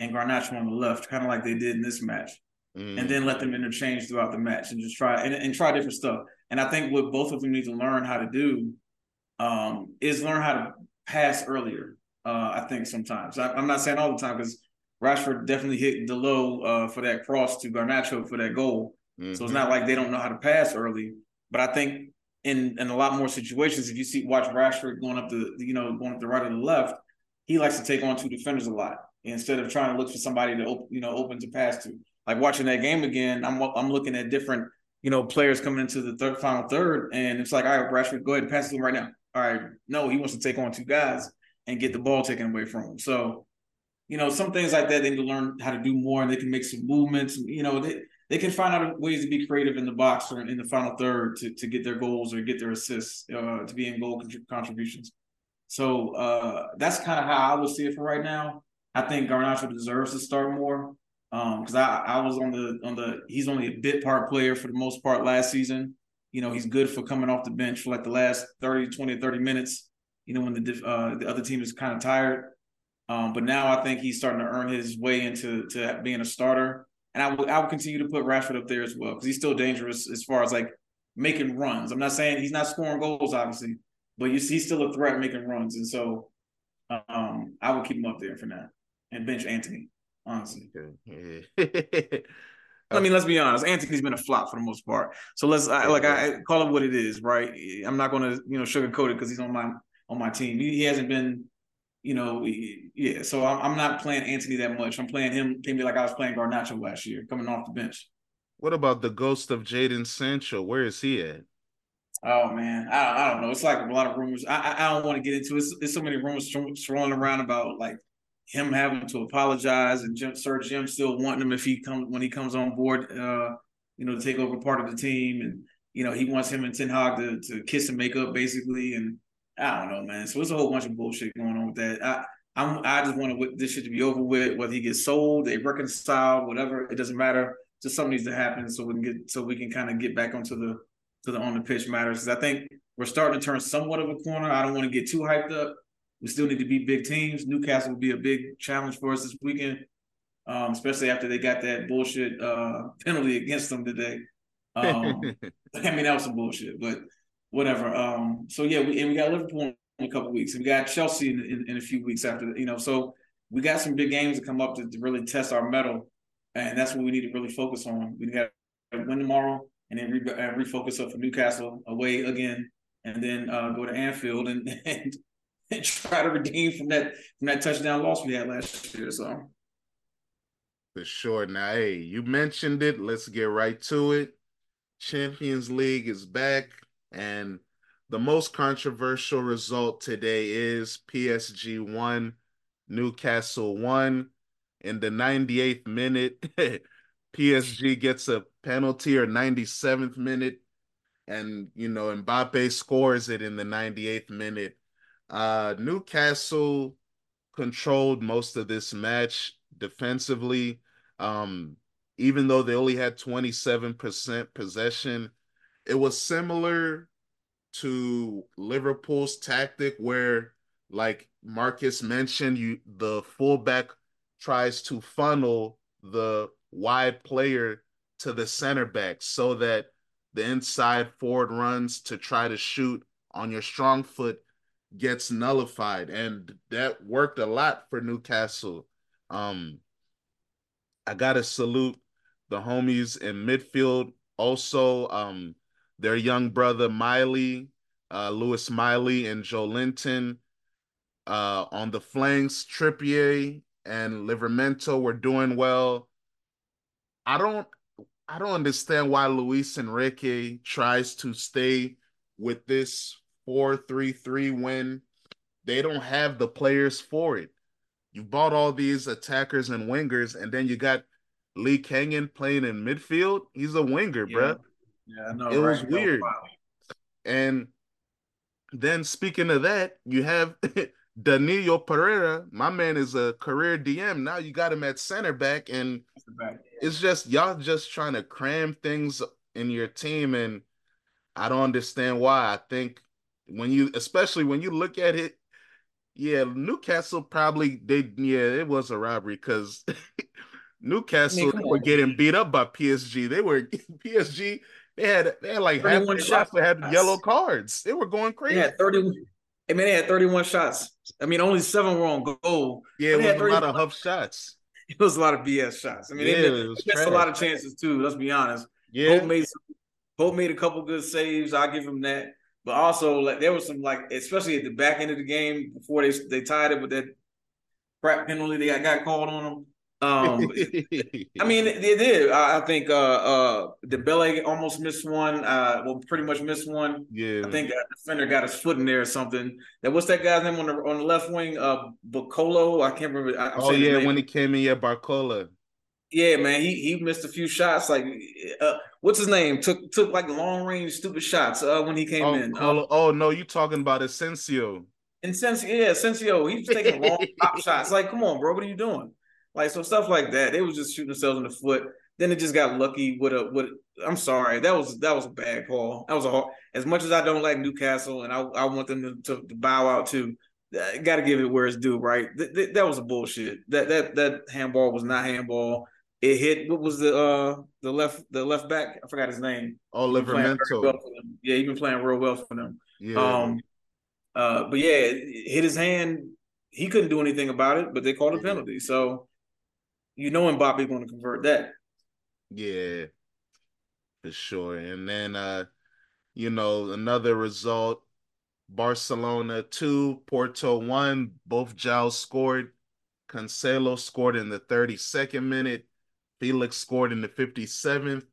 and Garnacho on the left, kind of like they did in this match, mm. and then let them interchange throughout the match and just try and, and, try different stuff. And I think what both of them need to learn how to do um, is learn how to pass earlier. Uh, I think sometimes I, am not saying all the time because Rashford definitely hit the low uh, for that cross to Garnacho for that goal. Mm-hmm. So it's mm-hmm. not like they don't know how to pass early. But I think in in a lot more situations, if you see watch Rashford going up the you know going up the right or the left, he likes to take on two defenders a lot instead of trying to look for somebody to open, you know open to pass to. Like watching that game again, I'm I'm looking at different you know players coming into the third final third, and it's like, all right, Rashford, go ahead and pass to him right now. All right, no, he wants to take on two guys and get the ball taken away from him. So, you know, some things like that they need to learn how to do more, and they can make some movements. You know, they they can find out ways to be creative in the box or in the final third to, to get their goals or get their assists uh, to be in goal contributions. So uh, that's kind of how I would see it for right now. I think Garnacho deserves to start more because um, I, I was on the on the he's only a bit part player for the most part last season. You know, he's good for coming off the bench for like the last 30, 20, 30 minutes, you know, when the uh, the other team is kind of tired. Um, but now I think he's starting to earn his way into to being a starter. And I will I will continue to put Rashford up there as well because he's still dangerous as far as like making runs. I'm not saying he's not scoring goals, obviously, but you see, he's still a threat making runs. And so um, I will keep him up there for now and bench Antony, honestly. Okay. <laughs> I mean, let's be honest. Antony's been a flop for the most part. So let's I, like I call it what it is, right? I'm not going to you know sugarcoat it because he's on my on my team. He, he hasn't been you know, yeah. So I'm, I'm not playing Antony that much. I'm playing him maybe like I was playing Garnacho last year, coming off the bench. What about the ghost of Jadon Sancho? Where is he at? Oh man, I, I don't know. It's like a lot of rumors. I I, don't want to get into it. There's so many rumors swirling around about like him having to apologize and Jim, Sir Jim still wanting him if he comes when he comes on board, uh, you know, to take over part of the team, and you know he wants him and Ten Hag to to kiss and make up basically, and I don't know, man. So it's a whole bunch of bullshit going on with that. I I'm I just want to this shit to be over with. Whether he gets sold, they reconcile, whatever, it doesn't matter. Just something needs to happen so we can get so we can kind of get back onto the to the on the pitch matters. Because I think we're starting to turn somewhat of a corner. I don't want to get too hyped up. We still need to beat big teams. Newcastle will be a big challenge for us this weekend, um, especially after they got that bullshit uh, penalty against them today. <laughs> Um, I mean, that was some bullshit, but whatever. Um, so yeah, we and we got Liverpool in a couple weeks, and we got Chelsea in, in, in, a few weeks after. You know, so we got some big games to come up to, to really test our mettle, and that's what we need to really focus on. We got to win tomorrow, and then re- uh, refocus up for Newcastle away again, and then uh, go to Anfield and, <laughs> and and try to redeem from that from that touchdown loss we had last year. So. For sure. Now, hey, you mentioned it. Let's get right to it. Champions League is back. And the most controversial result today is PSG 1, Newcastle 1. In the 98th minute, <laughs> PSG gets a penalty or 97th minute. And, you know, Mbappe scores it in the 98th minute. Uh, Newcastle controlled most of this match defensively. Um, even though they only had 27% possession, it was similar to Liverpool's tactic where like Marcus mentioned you the fullback tries to funnel the wide player to the center back so that the inside forward runs to try to shoot on your strong foot gets nullified. And that worked a lot for Newcastle. Um I got to salute the homies in midfield. Also um their young brother Miley, uh, Lewis Miley, and Joelinton. Uh, on the flanks, Trippier and Livramento were doing well. I don't I don't understand why Luis Enrique tries to stay with this 4-3-3 when they don't have the players for it. You bought all these attackers and wingers, and then you got Lee Kangin playing in midfield. He's a winger, Yeah. bruh. Yeah, I know. It right? was weird. And then speaking of that, you have <laughs> Danilo Pereira. My man is a career DM. Now you got him at center back, and it's just y'all just trying to cram things in your team, and I don't understand why. I think when you, especially when you look at it, yeah, Newcastle probably they yeah it was a robbery because <laughs> Newcastle come they were getting beat up by PSG. They were <laughs> PSG. They had they had like half 31 their shots. roster had yellow cards. They were going crazy. had 30. I mean, they had 31 shots. I mean, only seven were on goal. yeah, <laughs> it was a lot of huff shots. It was a lot of BS shots. I mean, Yeah, they, it missed- was they missed a lot of chances too. Let's be honest. Yeah, Pope made Pope made a couple good saves. I'll give him that. But also, like there was some like, especially at the back end of the game before they they tied it with that crap penalty they got, got called on them. Um, <laughs> I mean, they did. I, I think uh uh Dembele almost missed one. Uh, well, pretty much missed one. yeah, I think that defender got his foot in there or something. That what's that guy's name on the on the left wing? Uh, Bocolo. I can't remember. I, Oh yeah, when he came in, yeah, Barcola. Yeah, man, he he missed a few shots. Like, uh, what's his name? Took took like long range stupid shots. Uh, when he came Oh, in. Colo- Uh, oh no, you talking about Asensio? since yeah, Sensio, he was taking long <laughs> pop shots. Like, come on, bro, what are you doing? Like, so stuff like that. They was just shooting themselves in the foot. Then it just got lucky with a with. I'm sorry, that was that was a bad call. That was a hard. As much as I don't like Newcastle and I I want them to, to, to bow out too. Got to give it where it's due, right? Th- th- that was a bullshit. That that that handball was not handball. It hit. What was the uh the left the left back? I forgot his name. Oh, been playing very well. Yeah, he been playing real well for them. Yeah, Um, uh, but yeah, it hit his hand. He couldn't do anything about it, but they called a penalty. So you know Mbappe's going to convert that. yeah, for sure. And then uh, you know, another result: Barcelona two, Porto one. Both Giles scored. Cancelo scored in the 32nd minute. Felix scored in the 57th.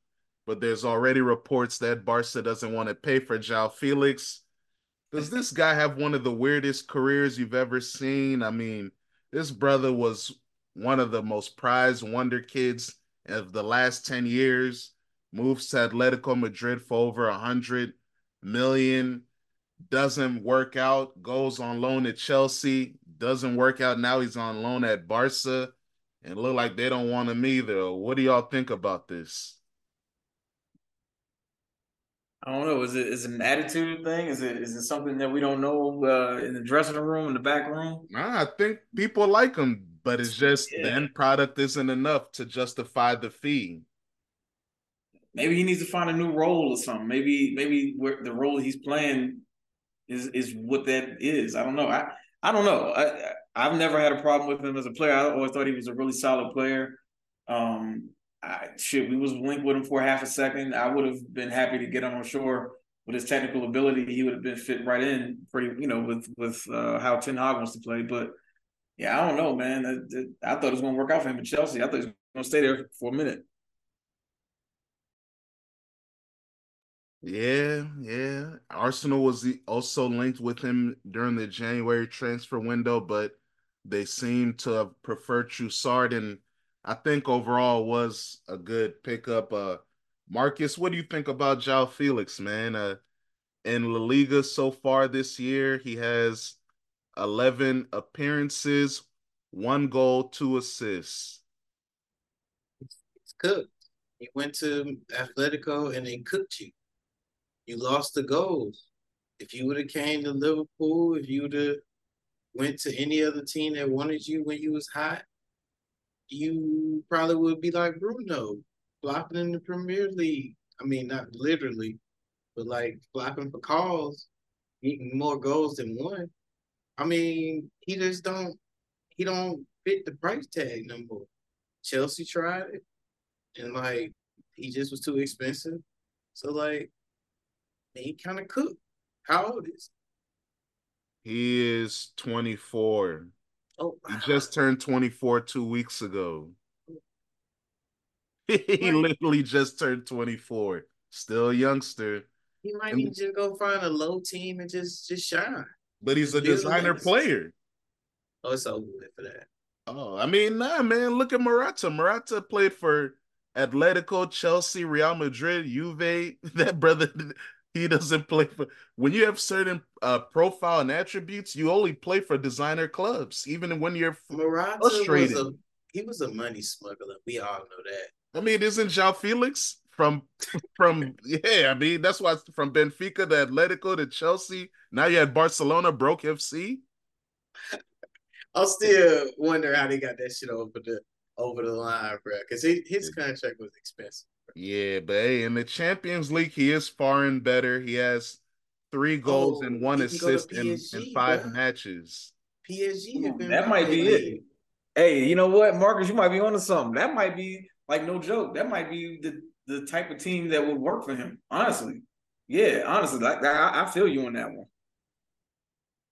But there's already reports that Barca doesn't want to pay for João Felix. Does this guy have one of the weirdest careers you've ever seen? I mean, this brother was one of the most prized wonder kids of the last 10 years. Moves to Atletico Madrid for over a hundred million. Doesn't work out. Goes on loan at Chelsea. Doesn't work out. Now he's on loan at Barca. And look like they don't want him either. What do y'all think about this? I don't know. Is it is it an attitude thing? Is it is it something that we don't know uh, in the dressing room, in the back room? Nah, I think people like him, but it's just the end product isn't enough to justify the fee. Maybe he needs to find a new role or something. Maybe maybe where the role he's playing is is what that is. I don't know. I I don't know. I I- I've never had a problem with him as a player. I always thought he was a really solid player. Um, I, shit, we was linked with him for half a second. I would have been happy to get him on shore with his technical ability. He would have been fit right in, pretty you know, with with uh, how Ten Hag wants to play. But yeah, I don't know, man. That- I thought it was going to work out for him in Chelsea. I thought he was going to stay there for a minute. Yeah, yeah. Arsenal was also linked with him during the January transfer window, but they seem to have preferred Trossard, and I think overall was a good pickup. Uh, Marcus, what do you think about João Felix, man? Uh, in La Liga so far this year, he has 11 appearances, one goal, two assists. It's cooked. He went to Atletico and they cooked you. You lost the goals. If you would have came to Liverpool, if you would have went to any other team that wanted you when you was hot, you probably would be like Bruno, flopping in the Premier League. I mean, not literally, but like flopping for calls, getting more goals than one. I mean, he just don't he don't fit the price tag no more. Chelsea tried it, and like he just was too expensive. So like, he kind of cooked. How old is he? is 24. Oh, he just turned 24 two weeks ago. <laughs> he literally just turned 24. Still a youngster. He might and, need to go find a low team and just just shine. But he's a designer player. Oh, it's over with for that. Oh, I mean, nah, man. Look at Morata. Morata played for Atletico, Chelsea, Real Madrid, Juve. <laughs> That brother, he doesn't <laughs> play for. When you have certain uh, profile and attributes, you only play for designer clubs, even when you're Morata frustrated. Was a, he was a money smuggler. We all know that. I mean, isn't João Felix from from <laughs> yeah? I mean, that's why from Benfica to Atletico to Chelsea. Now you had Barcelona broke FC. <laughs> I'll still wonder how they got that shit over the over the line, bro. Because his contract was expensive. Yeah, but hey, in the Champions League, he is far and better. He has three goals oh, and one assist PSG, in, in, five bro. matches. PSG, that might be it. Hey, you know what, Marcus? You might be onto something. That might be like no joke. That might be the the type of team that would work for him. Honestly, yeah, honestly, like I, I feel you on that one.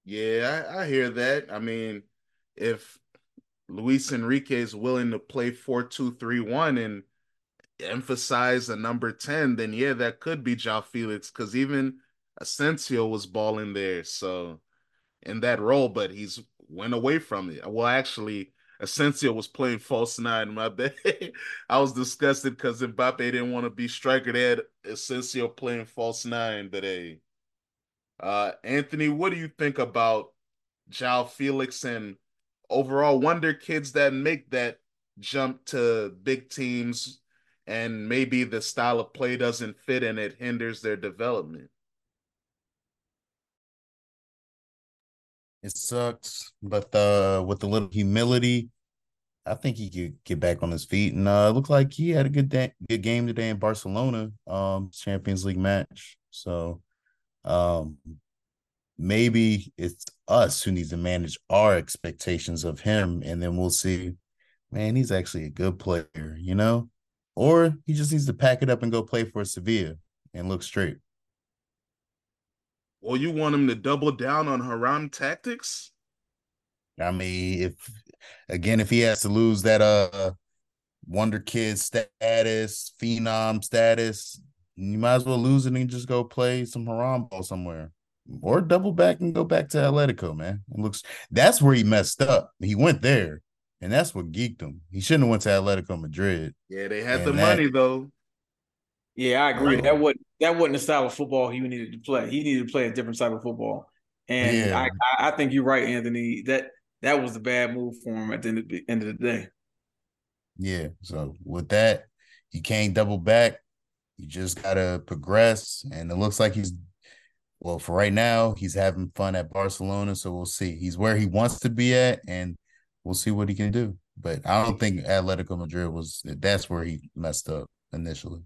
Yeah, I, I hear that. I mean, if Luis Enrique is willing to play 4 2 3 1 and emphasize a number 10, then yeah, that could be João Felix because even Asensio was balling there. So in that role, but he's went away from it. Well, actually, Asensio was playing false nine. My <laughs> bad. I was disgusted because Mbappe didn't want to be striker. They had Asensio playing false nine. But hey, uh, Anthony, what do you think about João Felix and overall wonder kids that make that jump to big teams and maybe the style of play doesn't fit and it hinders their development. It sucks, but uh, with a little humility, I think he could get back on his feet. And uh, it looked like he had a good day, good game today in Barcelona, um, Champions League match. So, um, maybe it's us who needs to manage our expectations of him, and then we'll see. Man, he's actually a good player, you know, or he just needs to pack it up and go play for Sevilla and look straight. Well, you want him to double down on Haram tactics? I mean, if again, if he has to lose that uh wonder kid status, phenom status, you might as well lose it and just go play some Haram ball somewhere or double back and go back to Atletico, man. It looks that's where he messed up. He went there, and that's what geeked him. He shouldn't have went to Atletico Madrid. Yeah, they had and the that, money though. Yeah, I agree. That wasn't that wasn't the style of football he needed to play. He needed to play a different type of football. And yeah. I, I think you're right, Anthony. That that was a bad move for him at the end of the, end of the day. Yeah. So with that, he can't double back. You just gotta progress, and it looks like he's well, for right now, he's having fun at Barcelona, so we'll see. He's where he wants to be at, and we'll see what he can do. But I don't think Atletico Madrid was that's where he messed up initially.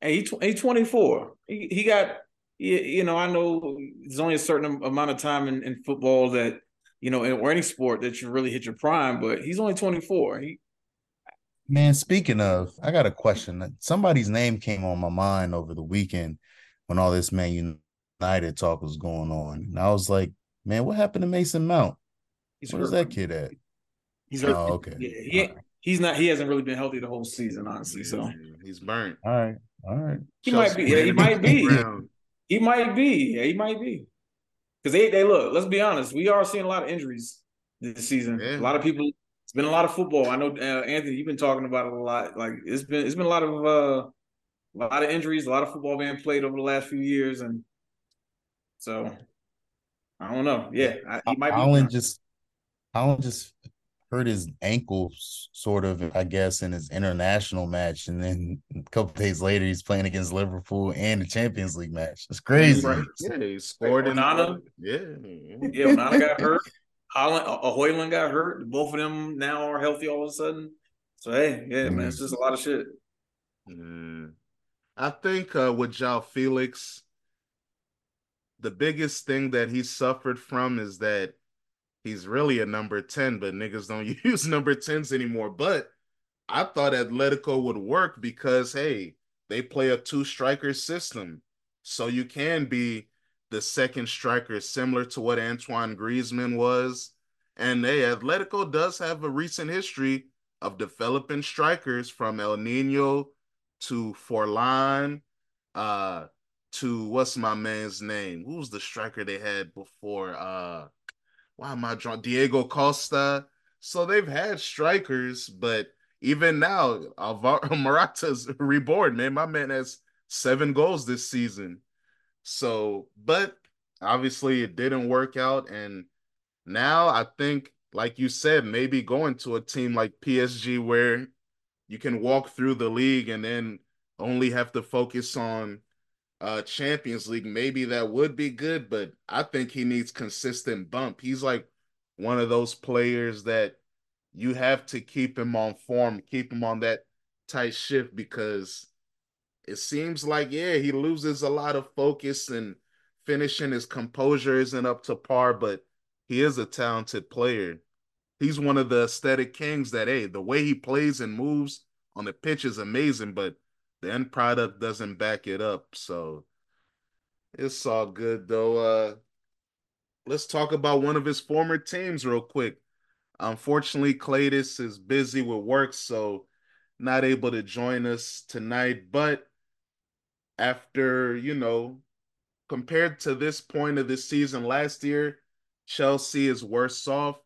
Hey, he, he's 24. He, he got, you know, I know there's only a certain amount of time in, in football that, you know, or any sport that you really hit your prime, but he's only 24. He, Man, speaking of, I got a question. Somebody's name came on my mind over the weekend when all this Man United talk was going on. And I was like, man, what happened to Mason Mount? He's Where's that kid at? He's hurt. Oh, okay. Yeah, he, right. he's not. He hasn't really been healthy the whole season, honestly. So he's burnt. All right, all right. He Chelsea might be. Yeah, he might be. <laughs> he might be. Yeah, he might be. Because they, they look. Let's be honest. We are seeing a lot of injuries this season. Yeah. A lot of people. It's been a lot of football. I know uh, Anthony. You've been talking about it a lot. Like it's been. It's been a lot of. uh a lot of injuries, a lot of football being played over the last few years, and so I don't know. Yeah, I, he might Haaland be. just Haaland just hurt his ankle, sort of, I guess, in his international match, and then a couple days later, he's playing against Liverpool and the Champions League match. It's crazy. Right. Yeah, he scored in Onana. Yeah, yeah. Onana got hurt. Haaland, uh, Højlund got hurt. Both of them now are healthy all of a sudden. So hey, yeah, mm. man, it's just a lot of shit. Mm. I think uh, with João Felix, the biggest thing that he suffered from is that he's really a number 10, but niggas don't <laughs> use number 10s anymore. But I thought Atletico would work because, hey, they play a two striker system. So you can be the second striker, similar to what Antoine Griezmann was. And hey, Atletico does have a recent history of developing strikers from El Nino to Forlan, uh, to what's my man's name? Who's the striker they had before? Uh, why am I drawing Diego Costa? So they've had strikers, but even now, Alvaro <laughs> Morata's reborn, man. My man has seven goals this season. So, but obviously it didn't work out. And now I think, like you said, maybe going to a team like PSG where you can walk through the league and then only have to focus on uh Champions League. Maybe that would be good, but I think he needs consistent bump. He's like one of those players that you have to keep him on form, keep him on that tight shift because it seems like yeah, he loses a lot of focus and finishing his composure isn't up to par, but he is a talented player. He's one of the aesthetic kings that hey, the way he plays and moves on the pitch is amazing, but the end product doesn't back it up. So it's all good though. Uh let's talk about one of his former teams real quick. Unfortunately, Cletus is busy with work, so not able to join us tonight. But after, you know, compared to this point of the season last year, Chelsea is worse off.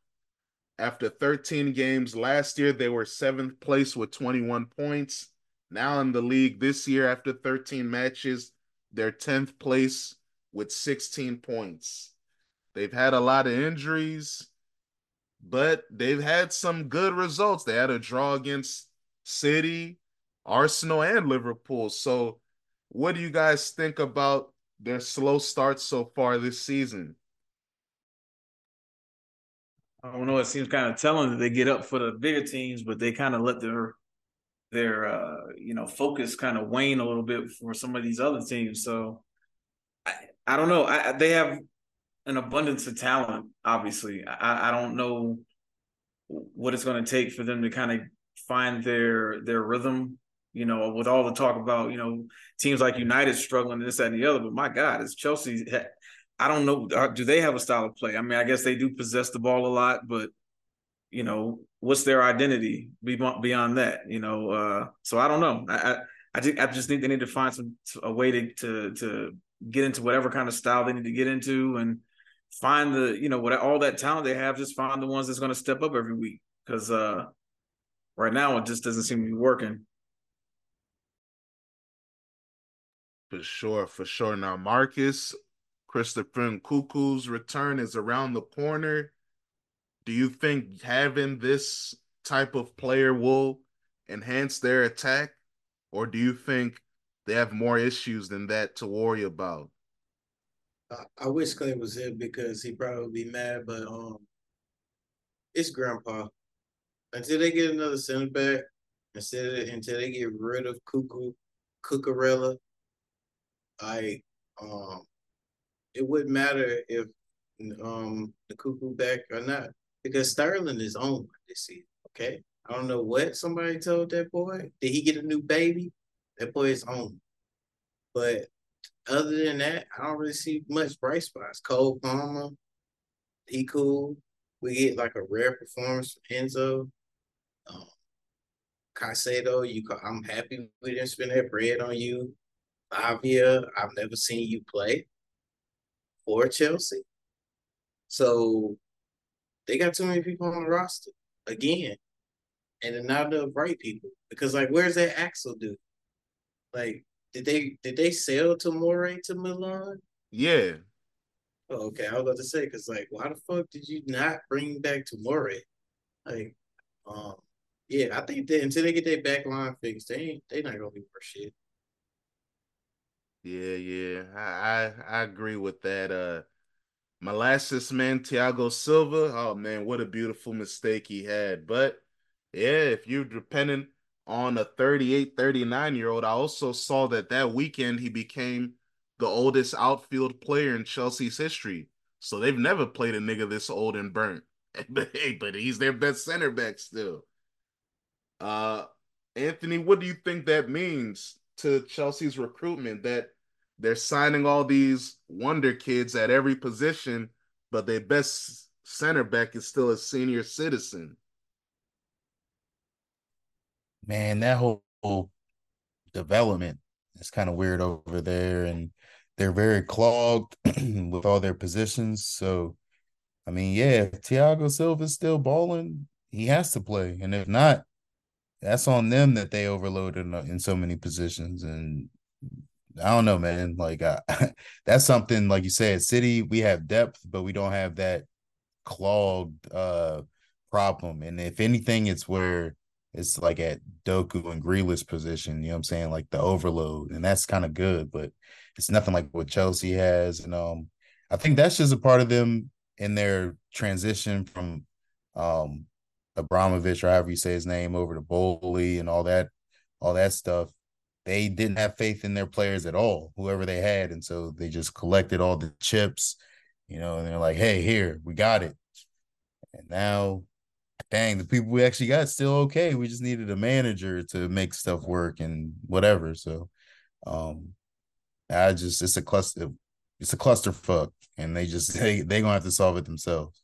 After 13 games last year, they were seventh place with 21 points. Now in the league this year, after 13 matches, they're 10th place with 16 points. They've had a lot of injuries but they've had some good results. They had a draw against City, Arsenal, and Liverpool. So, what do you guys think about their slow start so far this season? I don't know. It seems kind of telling that they get up for the bigger teams, but they kind of let their their uh, you know focus kind of wane a little bit for some of these other teams. So I, I don't know. I, they have an abundance of talent. Obviously, I, I don't know what it's going to take for them to kind of find their their rhythm. You know, with all the talk about you know teams like United struggling and this that, and the other, but my God, it's Chelsea. I don't know. Uh, do they have a style of play? I mean, I guess they do possess the ball a lot, but you know, what's their identity beyond that? You know, uh, so I don't know. I I, just, I just think they need to find some a way to to to get into whatever kind of style they need to get into and find the you know what all that talent they have just find the ones that's going to step up every week because uh right now it just doesn't seem to be working for sure for sure now marcus christopher Nkunku's return is around the corner do you think having this type of player will enhance their attack? Or do you think they have more issues than that to worry about? I, wish Clay was here because he probably be mad, but um, it's Grandpa. Until they get another center back, instead of, until they get rid of Cuckoo, Cucurella, I um, it wouldn't matter if um the Cuckoo back or not because Sterling is on this season. Okay, I don't know what somebody told that boy. Did he get a new baby? That boy is on. But other than that, I don't really see much bright spots. Cole Palmer, he cool. We get like a rare performance from Enzo. Um, Caicedo, you, call, I'm happy we didn't spend that bread on you. Lavia, I've never seen you play for Chelsea. So they got too many people on the roster again. And they're not the right people. Because like where's that Axel dude? Like did they did they sell Tomori to Milan? Yeah. Oh, okay. I was about to say because like, why the fuck did you not bring back Tomori? Like, um, yeah, I think that until they get their back line fixed, they ain't they not gonna be for shit. Yeah, yeah, I, I I agree with that. Uh, molasses man, Thiago Silva. Oh man, what a beautiful mistake he had. But yeah, if you're dependent on a 38, 39 year old. I also saw that that weekend he became the oldest outfield player in Chelsea's history. So they've never played a nigga this old and burnt. <laughs> but hey, but he's their best center back still. Uh Anthony, what do you think that means to Chelsea's recruitment that they're signing all these wonder kids at every position, but their best center back is still a senior citizen. Man, that whole development is kind of weird over there, and they're very clogged <clears throat> with all their positions. So, I mean, yeah, if Thiago Silva's still balling, he has to play, and if not, that's on them that they overloaded in, in so many positions. And I don't know, man. Like uh, <laughs> that's something like you said, City, we have depth, but we don't have that clogged uh problem. And if anything, it's where it's like at Doku and Grealish position, you know what I'm saying? Like the overload. And that's kind of good, but it's nothing like what Chelsea has. And um I think that's just a part of them in their transition from um Abramovich or however you say his name over to Boehly and all that, all that stuff. They didn't have faith in their players at all, whoever they had, and so they just collected all the chips, you know, and they're like, "Hey, here, we got it." And now, dang, the people we actually got still okay. We just needed a manager to make stuff work and whatever. So, um, I just it's a cluster, it's a clusterfuck, and they just <laughs> they they gonna have to solve it themselves.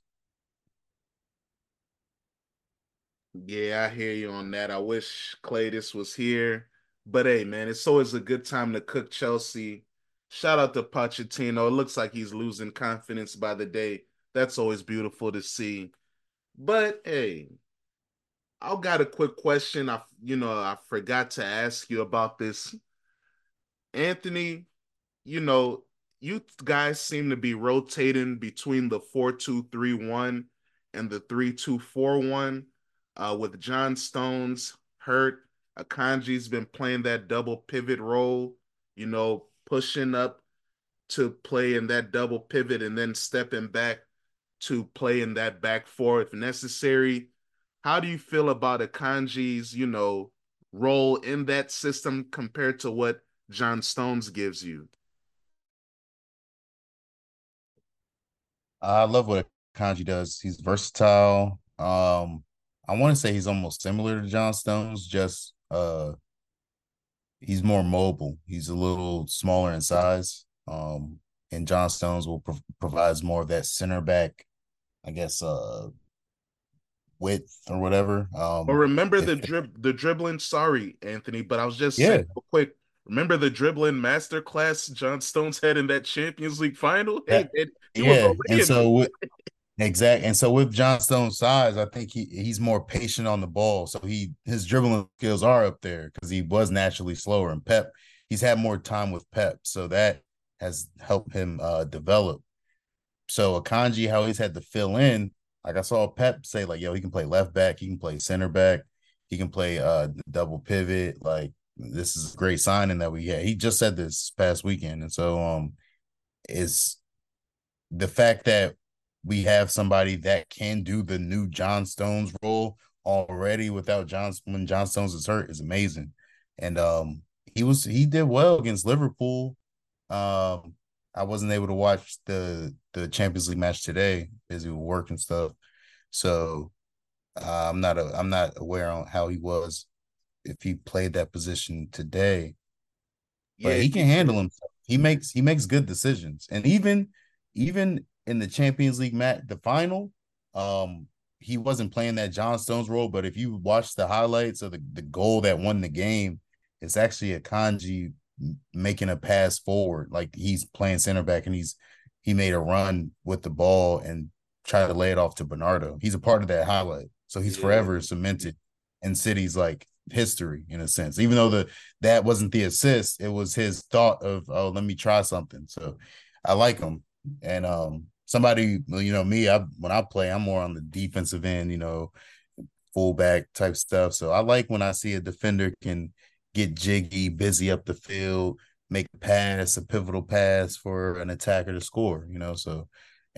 Yeah, I hear you on that. I wish Claytis was here. But hey, man, it's always a good time to cook Chelsea. Shout out to Pochettino. It looks like he's losing confidence by the day. That's always beautiful to see. But hey, I've got a quick question. I you know, I forgot to ask you about this. Anthony, you know, you guys seem to be rotating between the 4-2-3-1 and the 3-2-4-1 uh, with John Stones hurt. Akanji's been playing that double pivot role, you know, pushing up to play in that double pivot and then stepping back to play in that back four if necessary. How do you feel about Akanji's, you know, role in that system compared to what John Stones gives you? I love what Akanji does. He's versatile. Um, I want to say he's almost similar to John Stones, just uh he's more mobile. He's a little smaller in size. Um and John Stones will pro- provides more of that center back, I guess uh width or whatever. Um But remember the drib the dribbling, sorry, Anthony, but I was just yeah. saying real quick. Remember the dribbling masterclass John Stones had in that Champions League final? Hey, man, yeah. and so <laughs> Exactly. And so with John Stone's size, I think he he's more patient on the ball. So he his dribbling skills are up there because he was naturally slower. And Pep, he's had more time with Pep. So that has helped him uh develop. So Akanji, how he's had to fill in, like I saw Pep say, like, yo, he can play left back, he can play center back, he can play uh double pivot. Like this is a great signing that we had. He just said this past weekend. And so um is the fact that we have somebody that can do the new John Stones role already without John when John Stones is hurt is amazing. And um he was he did well against Liverpool. Um I wasn't able to watch the the Champions League match today, busy with work and stuff. So uh, I'm not a, I'm not aware on how he was if he played that position today. But yeah, he can handle himself. He makes he makes good decisions. And even even in the Champions League match, the final, um, he wasn't playing that John Stones role. But if you watch the highlights of the, the goal that won the game, it's actually Akanji making a pass forward. Like he's playing center back and he's he made a run with the ball and tried to lay it off to Bernardo. He's a part of that highlight. So he's yeah. forever cemented in City's like history in a sense. Even though the that wasn't the assist, it was his thought of, oh, let me try something. So I like him. And um somebody, you know, me, I when I play, I'm more on the defensive end, you know, fullback type stuff. So I like when I see a defender can get jiggy, busy up the field, make a pass, a pivotal pass for an attacker to score, you know. So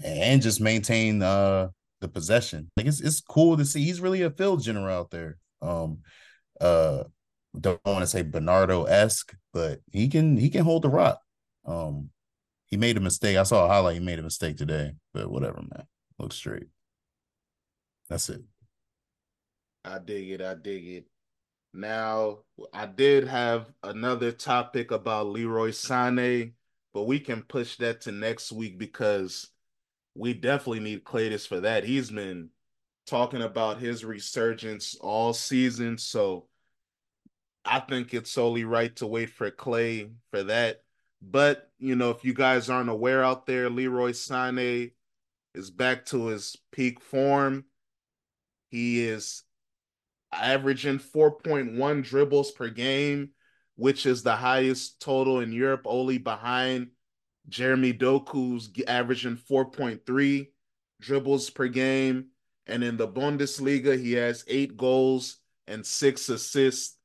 and just maintain uh the possession. Like it's it's cool to see. He's really a field general out there. Um uh don't want to say Bernardo esque, but he can he can hold the rock. Um he made a mistake. I saw a highlight. He made a mistake today, but whatever, man. Look straight. That's it. I dig it. I dig it. Now, I did have another topic about Leroy Sané, but we can push that to next week because we definitely need Claytis for that. He's been talking about his resurgence all season, so I think it's solely right to wait for Clay for that. But you know, if you guys aren't aware out there, Leroy Sané is back to his peak form. He is averaging 4.1 dribbles per game, which is the highest total in Europe, only behind Jeremy Doku's averaging 4.3 dribbles per game. And in the Bundesliga, he has eight goals and six assists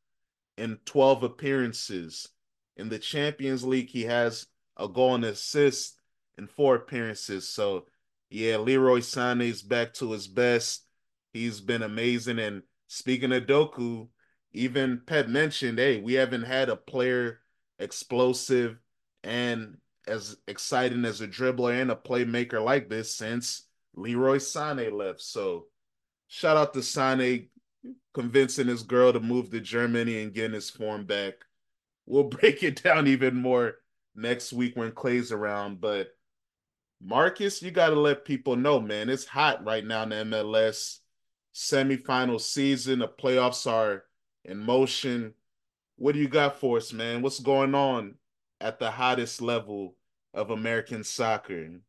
in 12 appearances. In the Champions League, he has a goal and assist in four appearances. So, yeah, Leroy Sané is back to his best. He's been amazing. And speaking of Doku, even Pep mentioned, hey, we haven't had a player explosive and as exciting as a dribbler and a playmaker like this since Leroy Sané left. So shout out to Sané convincing his girl to move to Germany and getting his form back. We'll break it down even more next week when Clay's around. But Marcus, you got to let people know, man, it's hot right now in the MLS semifinal season. The playoffs are in motion. What do you got for us, man? What's going on at the hottest level of American soccer?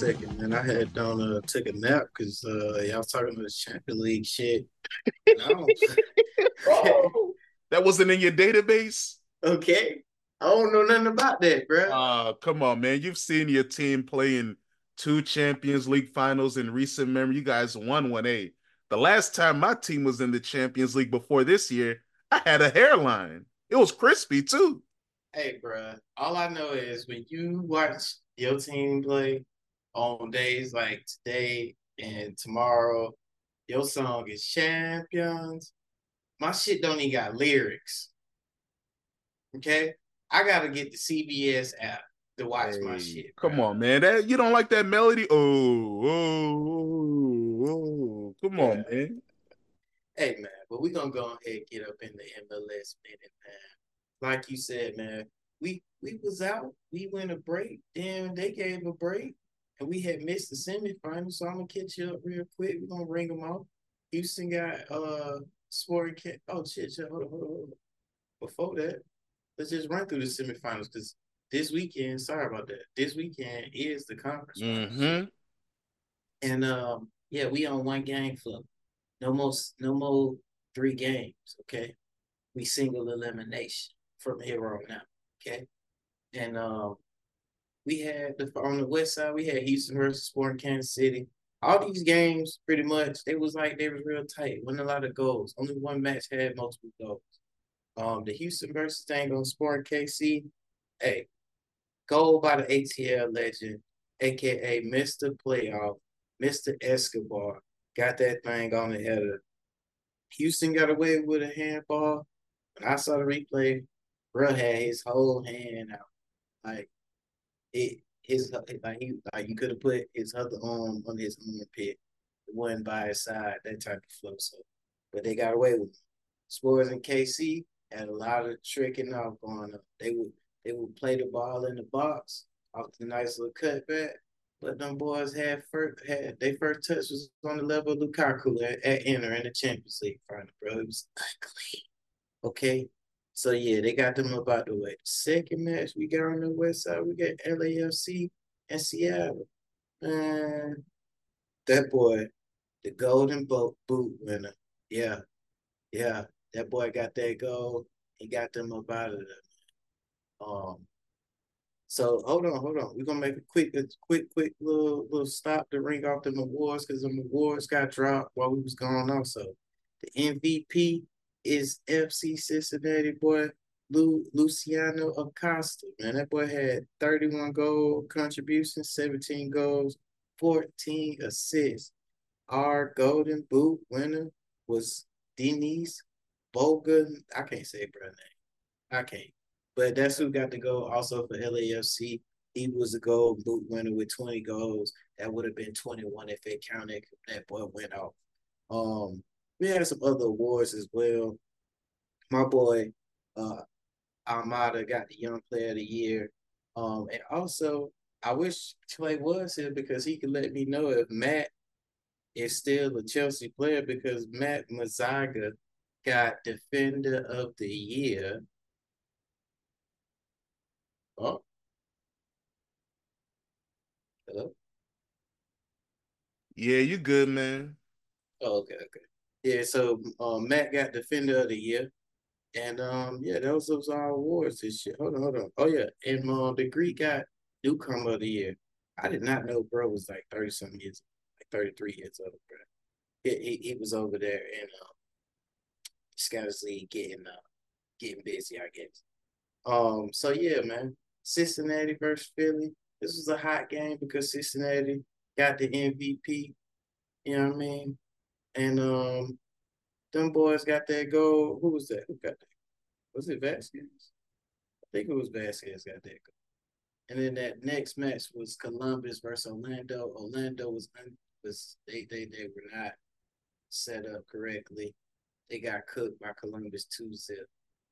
Second, man. I had done uh took a nap because uh y'all was talking about the Champions League shit. Oh, <laughs> <laughs> that wasn't in your database? okay. I don't know nothing about that, bro. Uh come on, man. You've seen your team play in two Champions League finals in recent memory. You guys won one A. The last time my team was in the Champions League before this year, I had a hairline. It was crispy too. Hey, bro. All I know is when you watch your team play on days like today and tomorrow, your song is Champions. My shit don't even got lyrics. Okay? I gotta get the CBS app to watch hey, my shit. Bro. Come on, man. That you don't like that melody? Oh, oh, oh, oh. come yeah. on, man. Hey man, but we're gonna go ahead and get up in the MLS minute, man. Like you said, man, we we was out, we went a break, then they gave a break, and we had missed the semifinals. So I'm gonna catch you up real quick. We're gonna ring them off. Houston got uh Sporting Cat. Oh shit, shit, hold on, hold on, hold on. Before that, let's just run through the semifinals because this weekend, sorry about that. This weekend is the conference. Mm-hmm. And um, yeah, we on one game club. No more, no more three games. Okay, we single elimination from here on out. Okay, and um, we had the on the west side. We had Houston versus Sporting Kansas City. All these games, pretty much, they was like they was real tight. Wasn't a lot of goals. Only one match had multiple goals. Um, the Houston versus thing on Sporting KC. Hey, goal by the ATL legend, aka Mister Playoff, Mister Escobar, got that thing on the header. Houston got away with a handball. When I saw the replay, bro had his whole hand out. Like it his like he like you could have put his other arm on his armpit, the one by his side, that type of flow. So but they got away with it. Spurs and KC had a lot of tricking off going on. They would they would play the ball in the box off the nice little cutback. But them boys had first had their first touch was on the level of Lukaku at, at in the Champions League final, bro. It was ugly. Okay. So yeah, they got them about the way. Second match we got on the west side, we got LAFC and Seattle. Man, that boy, the golden boat boot winner. Yeah. Yeah. That boy got that goal. He got them up out of there. Um so hold on, hold on. We're gonna make a quick, a quick, quick little little stop to ring off them awards because them awards got dropped while we was gone also. The MVP is FC Cincinnati boy Lu, Luciano Acosta. Man, that boy had 31 goal contributions, 17 goals, 14 assists. Our Golden Boot winner was Denis Bouanga. I can't say her name. I can't. But that's who got the goal also for LAFC. He was a gold boot winner with 20 goals. That would have been 21 if it counted. That boy went off. Um, we had some other awards as well. My boy, uh, Almada got the Young Player of the Year. Um, and also, I wish Clay was here because he could let me know if Matt is still a Chelsea player because Matt Miazga got Defender of the Year. Oh. Hello? Yeah, you good, man. Oh, okay, okay. Yeah, so um, Matt got Defender of the Year. And um, yeah, those was our awards this year. Hold on, hold on. Oh yeah, and um, the Greek got Newcomer of the Year. I did not know bro was like 30 something years, like 33 years old, bro. He, he, he was over there in um League getting uh getting busy, I guess. Um, so yeah, man. Cincinnati versus Philly. This was a hot game because Cincinnati got the MVP. You know what I mean? And um them boys got that goal. Who was that? Who got that? Was it Vazquez? I think it was Vazquez got that goal. And then that next match was Columbus versus Orlando. Orlando was was they they they were not set up correctly. They got cooked by Columbus two zip.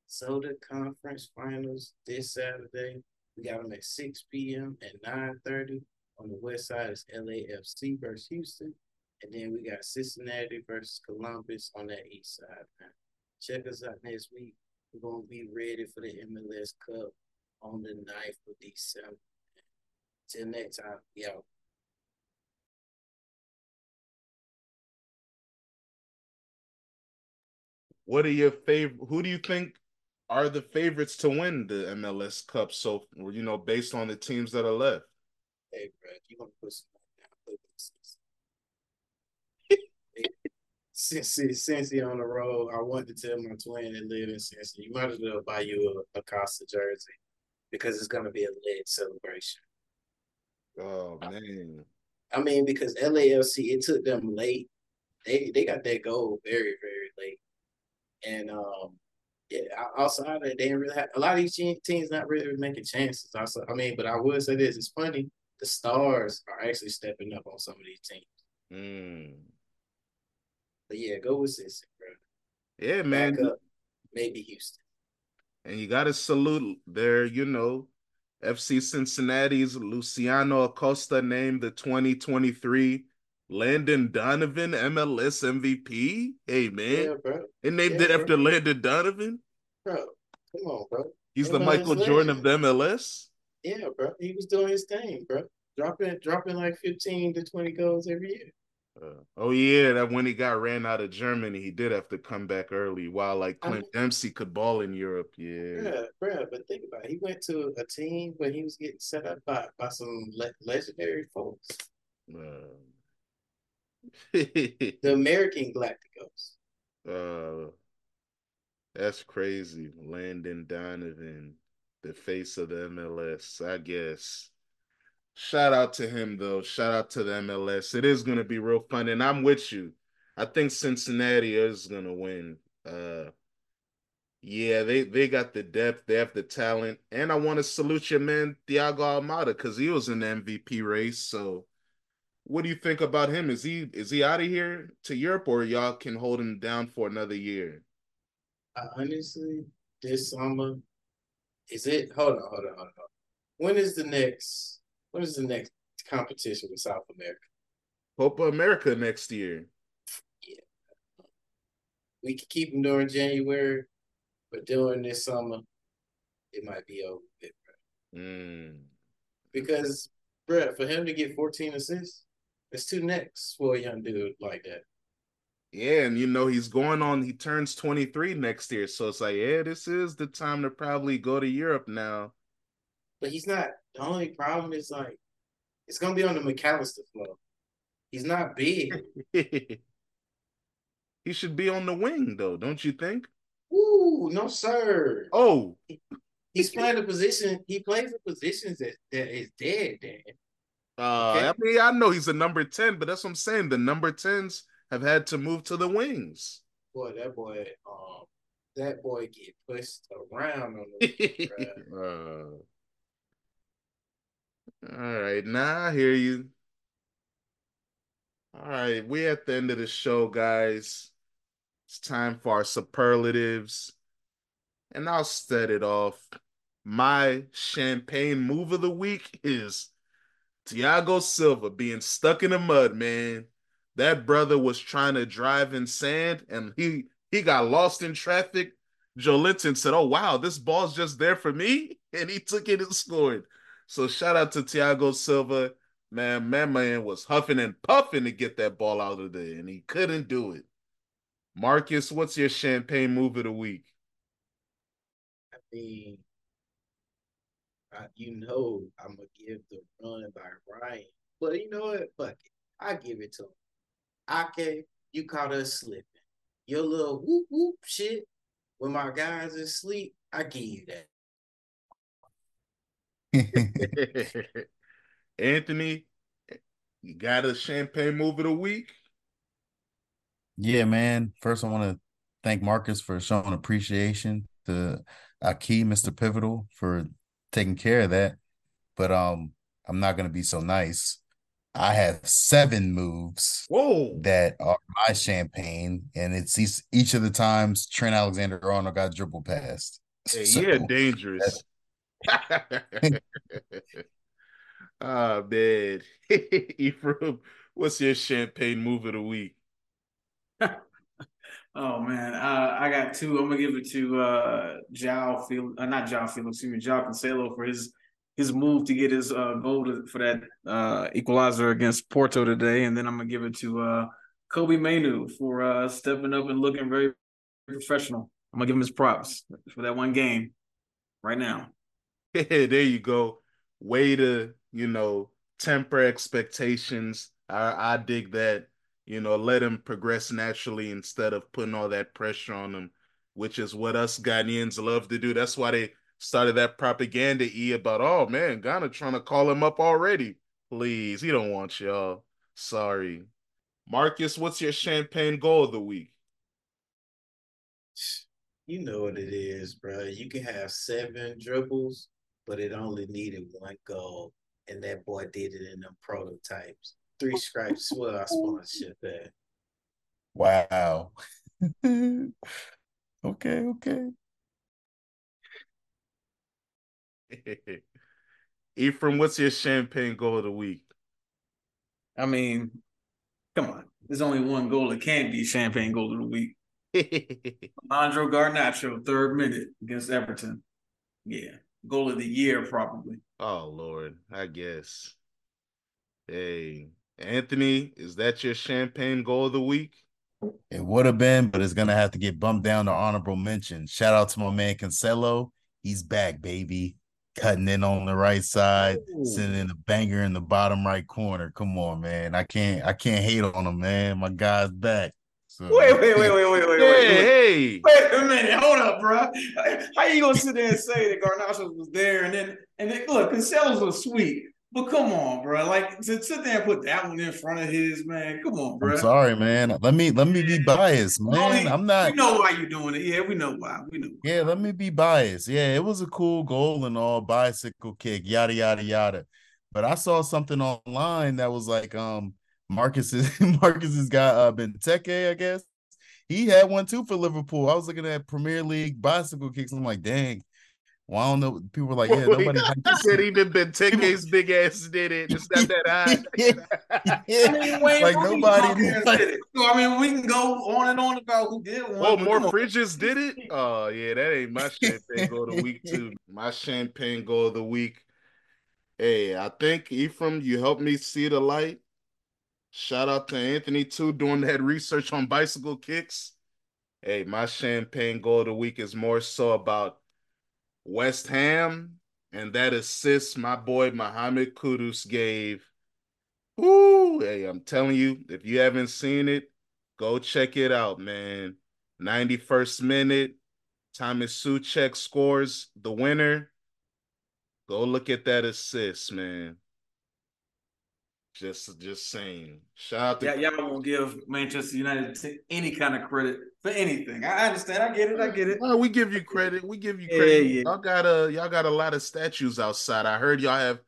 So the conference finals this Saturday. We got them at 6 p.m. at 9:30. On the west side is LAFC versus Houston. And then we got Cincinnati versus Columbus on that east side, man. Check us out next week. We're gonna be ready for the MLS Cup on the 9th of December. Till next time, yo. What are your favorite? Who do you think are the favorites to win the MLS Cup? So you know, based on the teams that are left. Hey, bro, you want to put some down, put since since he on the road, I wanted to tell my twin that live in Cincy, you might as well buy you a, a Costa jersey because it's gonna be a lit celebration. Oh man. I mean, because LAFC, it took them late. They they got that goal very, very late. And um yeah, outside of that, they didn't really have a lot of these teams not really making chances. Also, I mean, but I would say this: it's funny. The stars are actually stepping up on some of these teams. Mm. But yeah, go with Cincy, bro. Yeah, man. Up, maybe Houston. And you got to salute their, you know, FC Cincinnati's Luciano Acosta named the 2023 Landon Donovan MLS MVP. Hey man, Yeah, bro. they named Yeah, it after bro. Landon Donovan. Bro, come on, bro. He's the Michael Jordan of the MLS. Yeah, bro. He was doing his thing, bro. Dropping dropping like 15 to 20 goals every year. Uh, oh yeah, that when he got ran out of Germany, he did have to come back early. While like I Clint Dempsey could ball in Europe. Yeah. Yeah, bro. But think about it. He went to a team where he was getting set up by, by some le- legendary folks. Uh, <laughs> The American Galacticos. uh, that's crazy. Landon Donovan, the face of the MLS, I guess. Shout out to him though. Shout out to the MLS. It is gonna be real fun, and I'm with you. I think Cincinnati is gonna win. Uh yeah, they they got the depth, they have the talent, and I want to salute your man Thiago Almada because he was in the MVP race. So what do you think about him? Is he is he out of here to Europe or y'all can hold him down for another year? I honestly, this summer, is it? Hold on, hold on, hold on. When is the next? When is the next competition with South America? Copa America next year. Yeah. We can keep him during January, but during this summer, it might be over. with, bro. Mm. Because, bro, for him to get 14 assists, it's two necks for a young dude like that. Yeah, and you know he's going on. He turns twenty three next year, so it's like, yeah, this is the time to probably go to Europe now. But he's not. The only problem is like, it's gonna be on the McAllister floor. He's not big. <laughs> he should be on the wing, though, don't you think? Ooh, no sir. Oh, He's playing a position. He plays a position that that is dead. Dead. Uh, Okay. I mean, I know he's a number 10, but that's what I'm saying. The number 10s have had to move to the wings. Boy, that boy, um, that boy get pushed around on the <laughs> bruh. All right, now I hear you. All right, we're at the end of the show, guys. It's time for our superlatives. And I'll set it off. My champagne move of the week is Thiago Silva being stuck in the mud, man. That brother was trying to drive in sand and he he got lost in traffic. Joelinton said, Oh wow, this ball's just there for me. <laughs> And he took it and scored. So shout out to Thiago Silva. Man, man, man was huffing and puffing to get that ball out of there, and he couldn't do it. Marcus, what's your champagne move of the week? I mean, I, you know, I'm gonna give the run by Ryan, but you know what? Fuck it, I give it to him. Okay, you caught us slipping. Your little whoop whoop shit when my guys asleep, I give you that. <laughs> Anthony, you got a champagne move of the week? Yeah, man. First, I want to thank Marcus for showing appreciation to Aki, Mr. Pivotal, for taking care of that. But um, I'm not gonna be so nice. I have seven moves Whoa. that are my champagne, and it's each, each of the times Trent Alexander Arnold got dribble past. Hey, <laughs> So, yeah, dangerous. <laughs> Ah man. <laughs> Ephraim, what's your champagne move of the week? <laughs> Oh man, uh, I got two. I'm gonna give it to uh João uh, not João Field, excuse me, João Cancelo for his his move to get his uh goal to, for that uh equalizer against Porto today, and then I'm gonna give it to uh Kobbie Mainoo for uh stepping up and looking very professional. I'm gonna give him his props for that one game right now. <laughs> there you go. Way to, you know, temper expectations. I, I dig that. You know, let him progress naturally instead of putting all that pressure on him, which is what us Ghanaians love to do. That's why they started that propaganda e about, oh man, Ghana trying to call him up already. Please, he don't want y'all. Sorry. Marcus, what's your champagne goal of the week? You know what it is, bro. You can have seven dribbles, but it only needed one goal, and that boy did it in them prototypes. Three stripes. Well, I sponsorship that. Wow. <laughs> okay, okay. <laughs> Ephraim, what's your champagne goal of the week? I mean, come on, there's only one goal that can't be champagne goal of the week. <laughs> Andro Garnacho, third minute against Everton. Yeah, goal of the year probably. oh Lord, I guess. Hey, Anthony, is that your champagne goal of the week? It would have been, but it's gonna have to get bumped down to honorable mention. Shout out to my man Cancelo. He's back, baby. Cutting in on the right side, Ooh. sending a banger in the bottom right corner. Come on, man. I can't I can't hate on him, man. My guy's back. Wait, wait, wait, wait, wait, wait, Hey, wait, wait. hey. Wait a minute, hold up, bro. How you gonna sit there and say that Garnacho was there and then and then look, Cancelo's was sweet, but come on, bro. Like to sit there and put that one in front of his man. Come on, bro. I'm sorry, man. Let me let me be biased, man. I'm not We know why you're doing it. Yeah, we know why. We know. Yeah, let me be biased. Yeah, it was a cool goal and all, bicycle kick, yada yada yada. But I saw something online that was like, um, Marcus's <laughs> Marcus's got uh Benteke, I guess. He had one too for Liverpool. I was looking at Premier League bicycle kicks. I'm like, dang. Well, I don't know. People were like, yeah, Wait, nobody. he said <laughs> even Benteke's big ass did it. It's not that <laughs> high. Yeah. I mean, Wayne Like, nobody- come here did it. So I mean, we can go on and on about who did one. Oh, more fridges did it? Oh, yeah, that ain't my champagne goal of the week, too. My champagne goal of the week. Hey, I think Ephraim, you helped me see the light. Shout out to Anthony, too, doing that research on bicycle kicks. Hey, my champagne goal of the week is more so about West Ham and that assist my boy Mohamed Kudus gave. Ooh, hey, I'm telling you, if you haven't seen it, go check it out, man. 91st minute, Tomáš Souček scores the winner. Go look at that assist, man. Just just saying. Shout out to Yeah, y'all won't give Manchester United t- any kind of credit for anything. I understand. I get it. I get it. Well, we give you credit. We give you credit. yeah. Y'all got a y'all got a lot of statues outside. I heard y'all have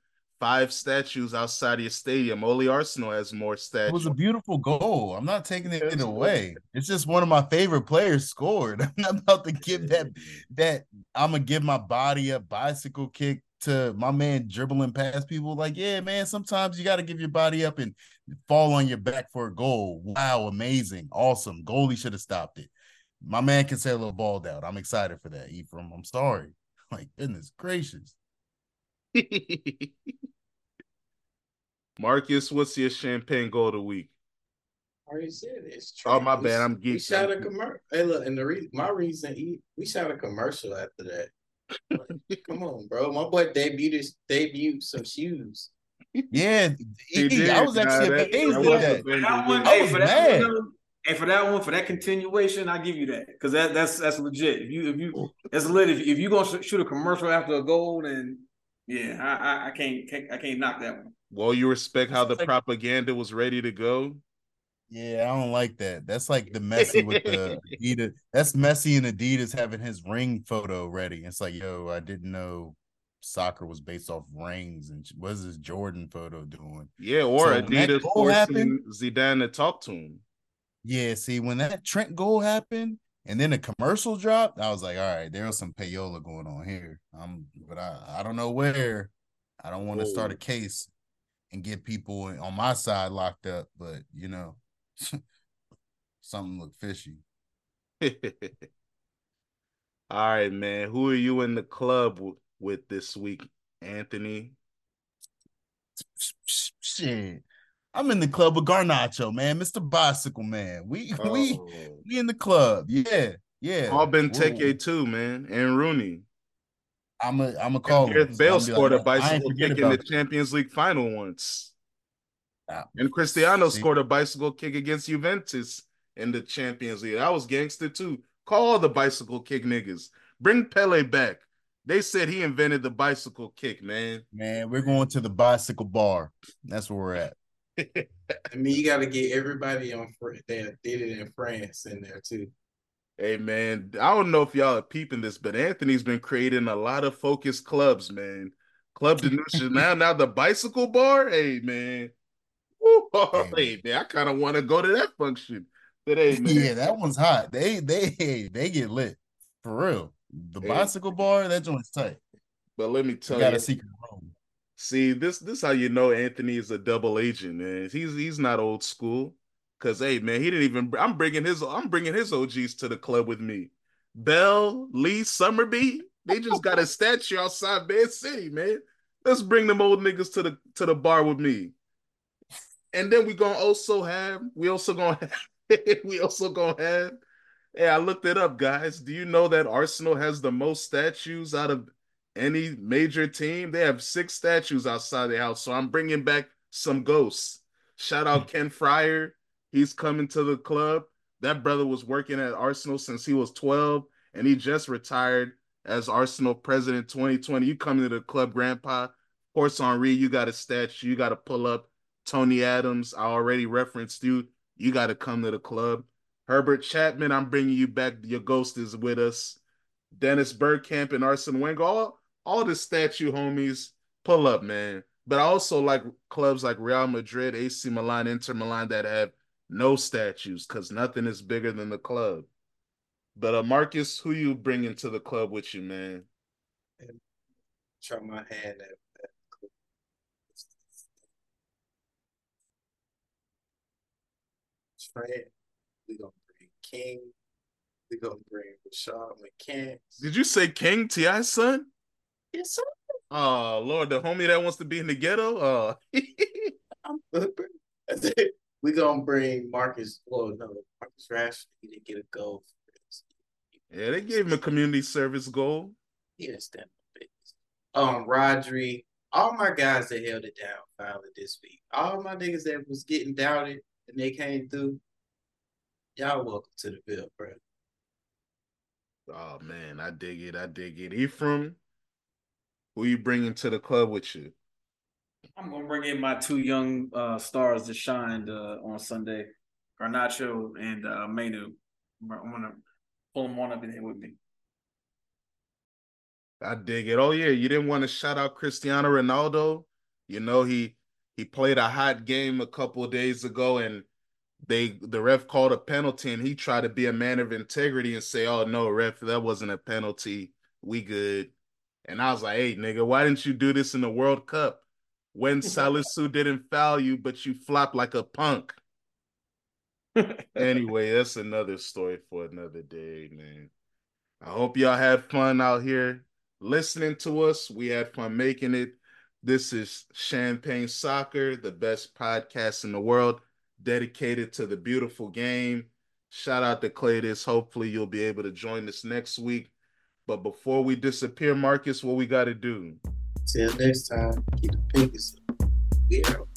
five statues outside of your stadium. Only Arsenal has more statues. It was a beautiful goal. I'm not taking it That's away. It's just one of my favorite players scored. <laughs> I'm not about to give that <laughs> that I'm gonna give my body a bicycle kick to my man dribbling past people. Like, yeah, man, sometimes you got to give your body up and fall on your back for a goal. Wow, amazing, awesome. Goalie should have stopped it. My man can say a little balled out. I'm excited for that, Ephraim. I'm sorry. <laughs> Like, goodness gracious. Marcus, what's your champagne goal of the week? I already said it. It's Oh, my We- bad. I'm geeking. We shot a I'm geeked. commercial. Hey, look, and the re- my reason e- we shot a commercial after that. Like, come on, bro. My boy debuted debuted some shoes. Yeah, He did. I was actually that- amazed that at was that. that one, I hey, was for that mad. one, and for that one, for that continuation, I give you that because that that's that's legit. If you if you that's lit. If, if you gonna sh- shoot a commercial after a goal, then yeah, I I, I can't, can't I can't knock that one. Well, you respect how the propaganda was ready to go. Yeah, I don't like that. That's like the Messi with the <laughs> Adidas. That's Messi and Adidas having his ring photo ready. It's like, yo, I didn't know soccer was based off rings. And what is this Jordan photo doing? Yeah, or So Adidas forcing happened, Zidane to talk to him. Yeah, see, when that Trent goal happened and then the commercial dropped, I was like, all right, there was some payola going on here. Um, but I, I don't know where. I don't want to start a case and get people on my side locked up, but you know, <laughs> something look fishy. <laughs> All right, man. Who are you in the club w- with this week, Anthony? Shit. I'm in the club with Garnacho, man. Mr. Bicycle Man. We <laughs> we Oh. we in the club. Yeah. Yeah. All. Benteke too, man, and Rooney. I'm a I'm a call. Gareth So Bale like, scored a bicycle kick in the. Champions League final once. And Cristiano see. scored a bicycle kick against Juventus in the Champions League. That was gangster too. Call the bicycle kick niggas. Bring Pele back. They said he invented the bicycle kick, man. Man, we're going to the bicycle bar. That's where we're at. <laughs> I mean, you got to get everybody on that did it in France in there too. Hey man, I don't know if y'all are peeping this, but Anthony's been creating a lot of focused clubs, man. Club de Nuche <laughs> now, now the bicycle bar. Hey man, Woo, hey man, I kind of want to go to that function today, <laughs> man. Yeah, that one's hot. They they they get lit for real. The Hey. bicycle bar, that joint's tight. But let me You tell got you, a secret room. see this this how you know Anthony is a double agent, man. He's he's not old school. Cause hey man, he didn't even. I'm bringing his I'm bringing his OGs to the club with me. Bell, Lee, Summerbee, they just got a statue outside Bed City, man. Let's bring them old niggas to the to the bar with me. And then we gonna also have we also gonna <laughs> have, we also gonna have. Hey, I looked it up, guys. Do you know that Arsenal has the most statues out of any major team? They have six statues outside the house. So I'm bringing back some ghosts. Shout out hmm. Ken Friar. He's coming to the club. That brother was working at Arsenal since he was 12, and he just retired as Arsenal president 2020. You coming to the club, Grandpa? Of course, Henri, you got a statue. You got to pull up. Tony Adams, I already referenced you. You got to come to the club. Herbert Chapman, I'm bringing you back. Your ghost is with us. Dennis Bergkamp and Arsene Wenger, all, all the statue homies, pull up, man. But I also like clubs like Real Madrid, AC Milan, Inter Milan that have no statues because nothing is bigger than the club. But uh, Marcus, who you bringing to the club with you, man? Try my hand at. Trent. We gonna bring King. We gonna bring Rashad McCants. Did you say King Ti son? Yes, sir. Oh Lord, the homie that wants to be in the ghetto. Oh, <laughs> we gonna bring Marcus. Well, no, Marcus Rashford. He didn't get a goal. Yeah, they gave him a community service goal. He didn't stand up. Um, Rodri. All my guys that held it down finally this week. All my niggas that was getting doubted and they came through. Y'all welcome to the bill, bro. Oh man, I dig it. I dig it. Ephraim, who you bringing to the club with you? I'm gonna bring in my two young uh, stars that shined uh, on Sunday, Garnacho and uh, Mainoo. I'm gonna pull them on up in here with me. I dig it. Oh yeah, you didn't want to shout out Cristiano Ronaldo. You know he he played a hot game a couple days ago, and they the ref called a penalty, and he tried to be a man of integrity and say, "Oh no, ref, that wasn't a penalty. We good." And I was like, "Hey, nigga, why didn't you do this in the World Cup when <laughs> Salisu didn't foul you, but you flopped like a punk?" anyway, <laughs> that's another story for another day, man. I hope y'all had fun out here listening to us. We had fun making it. This is Champagne Soccer, the best podcast in the world, dedicated to the beautiful game. Shout out to Claytis. Hopefully, you'll be able to join us next week. But before we disappear, Marcus, what we got to do? Till next time, keep the pinkies. We out.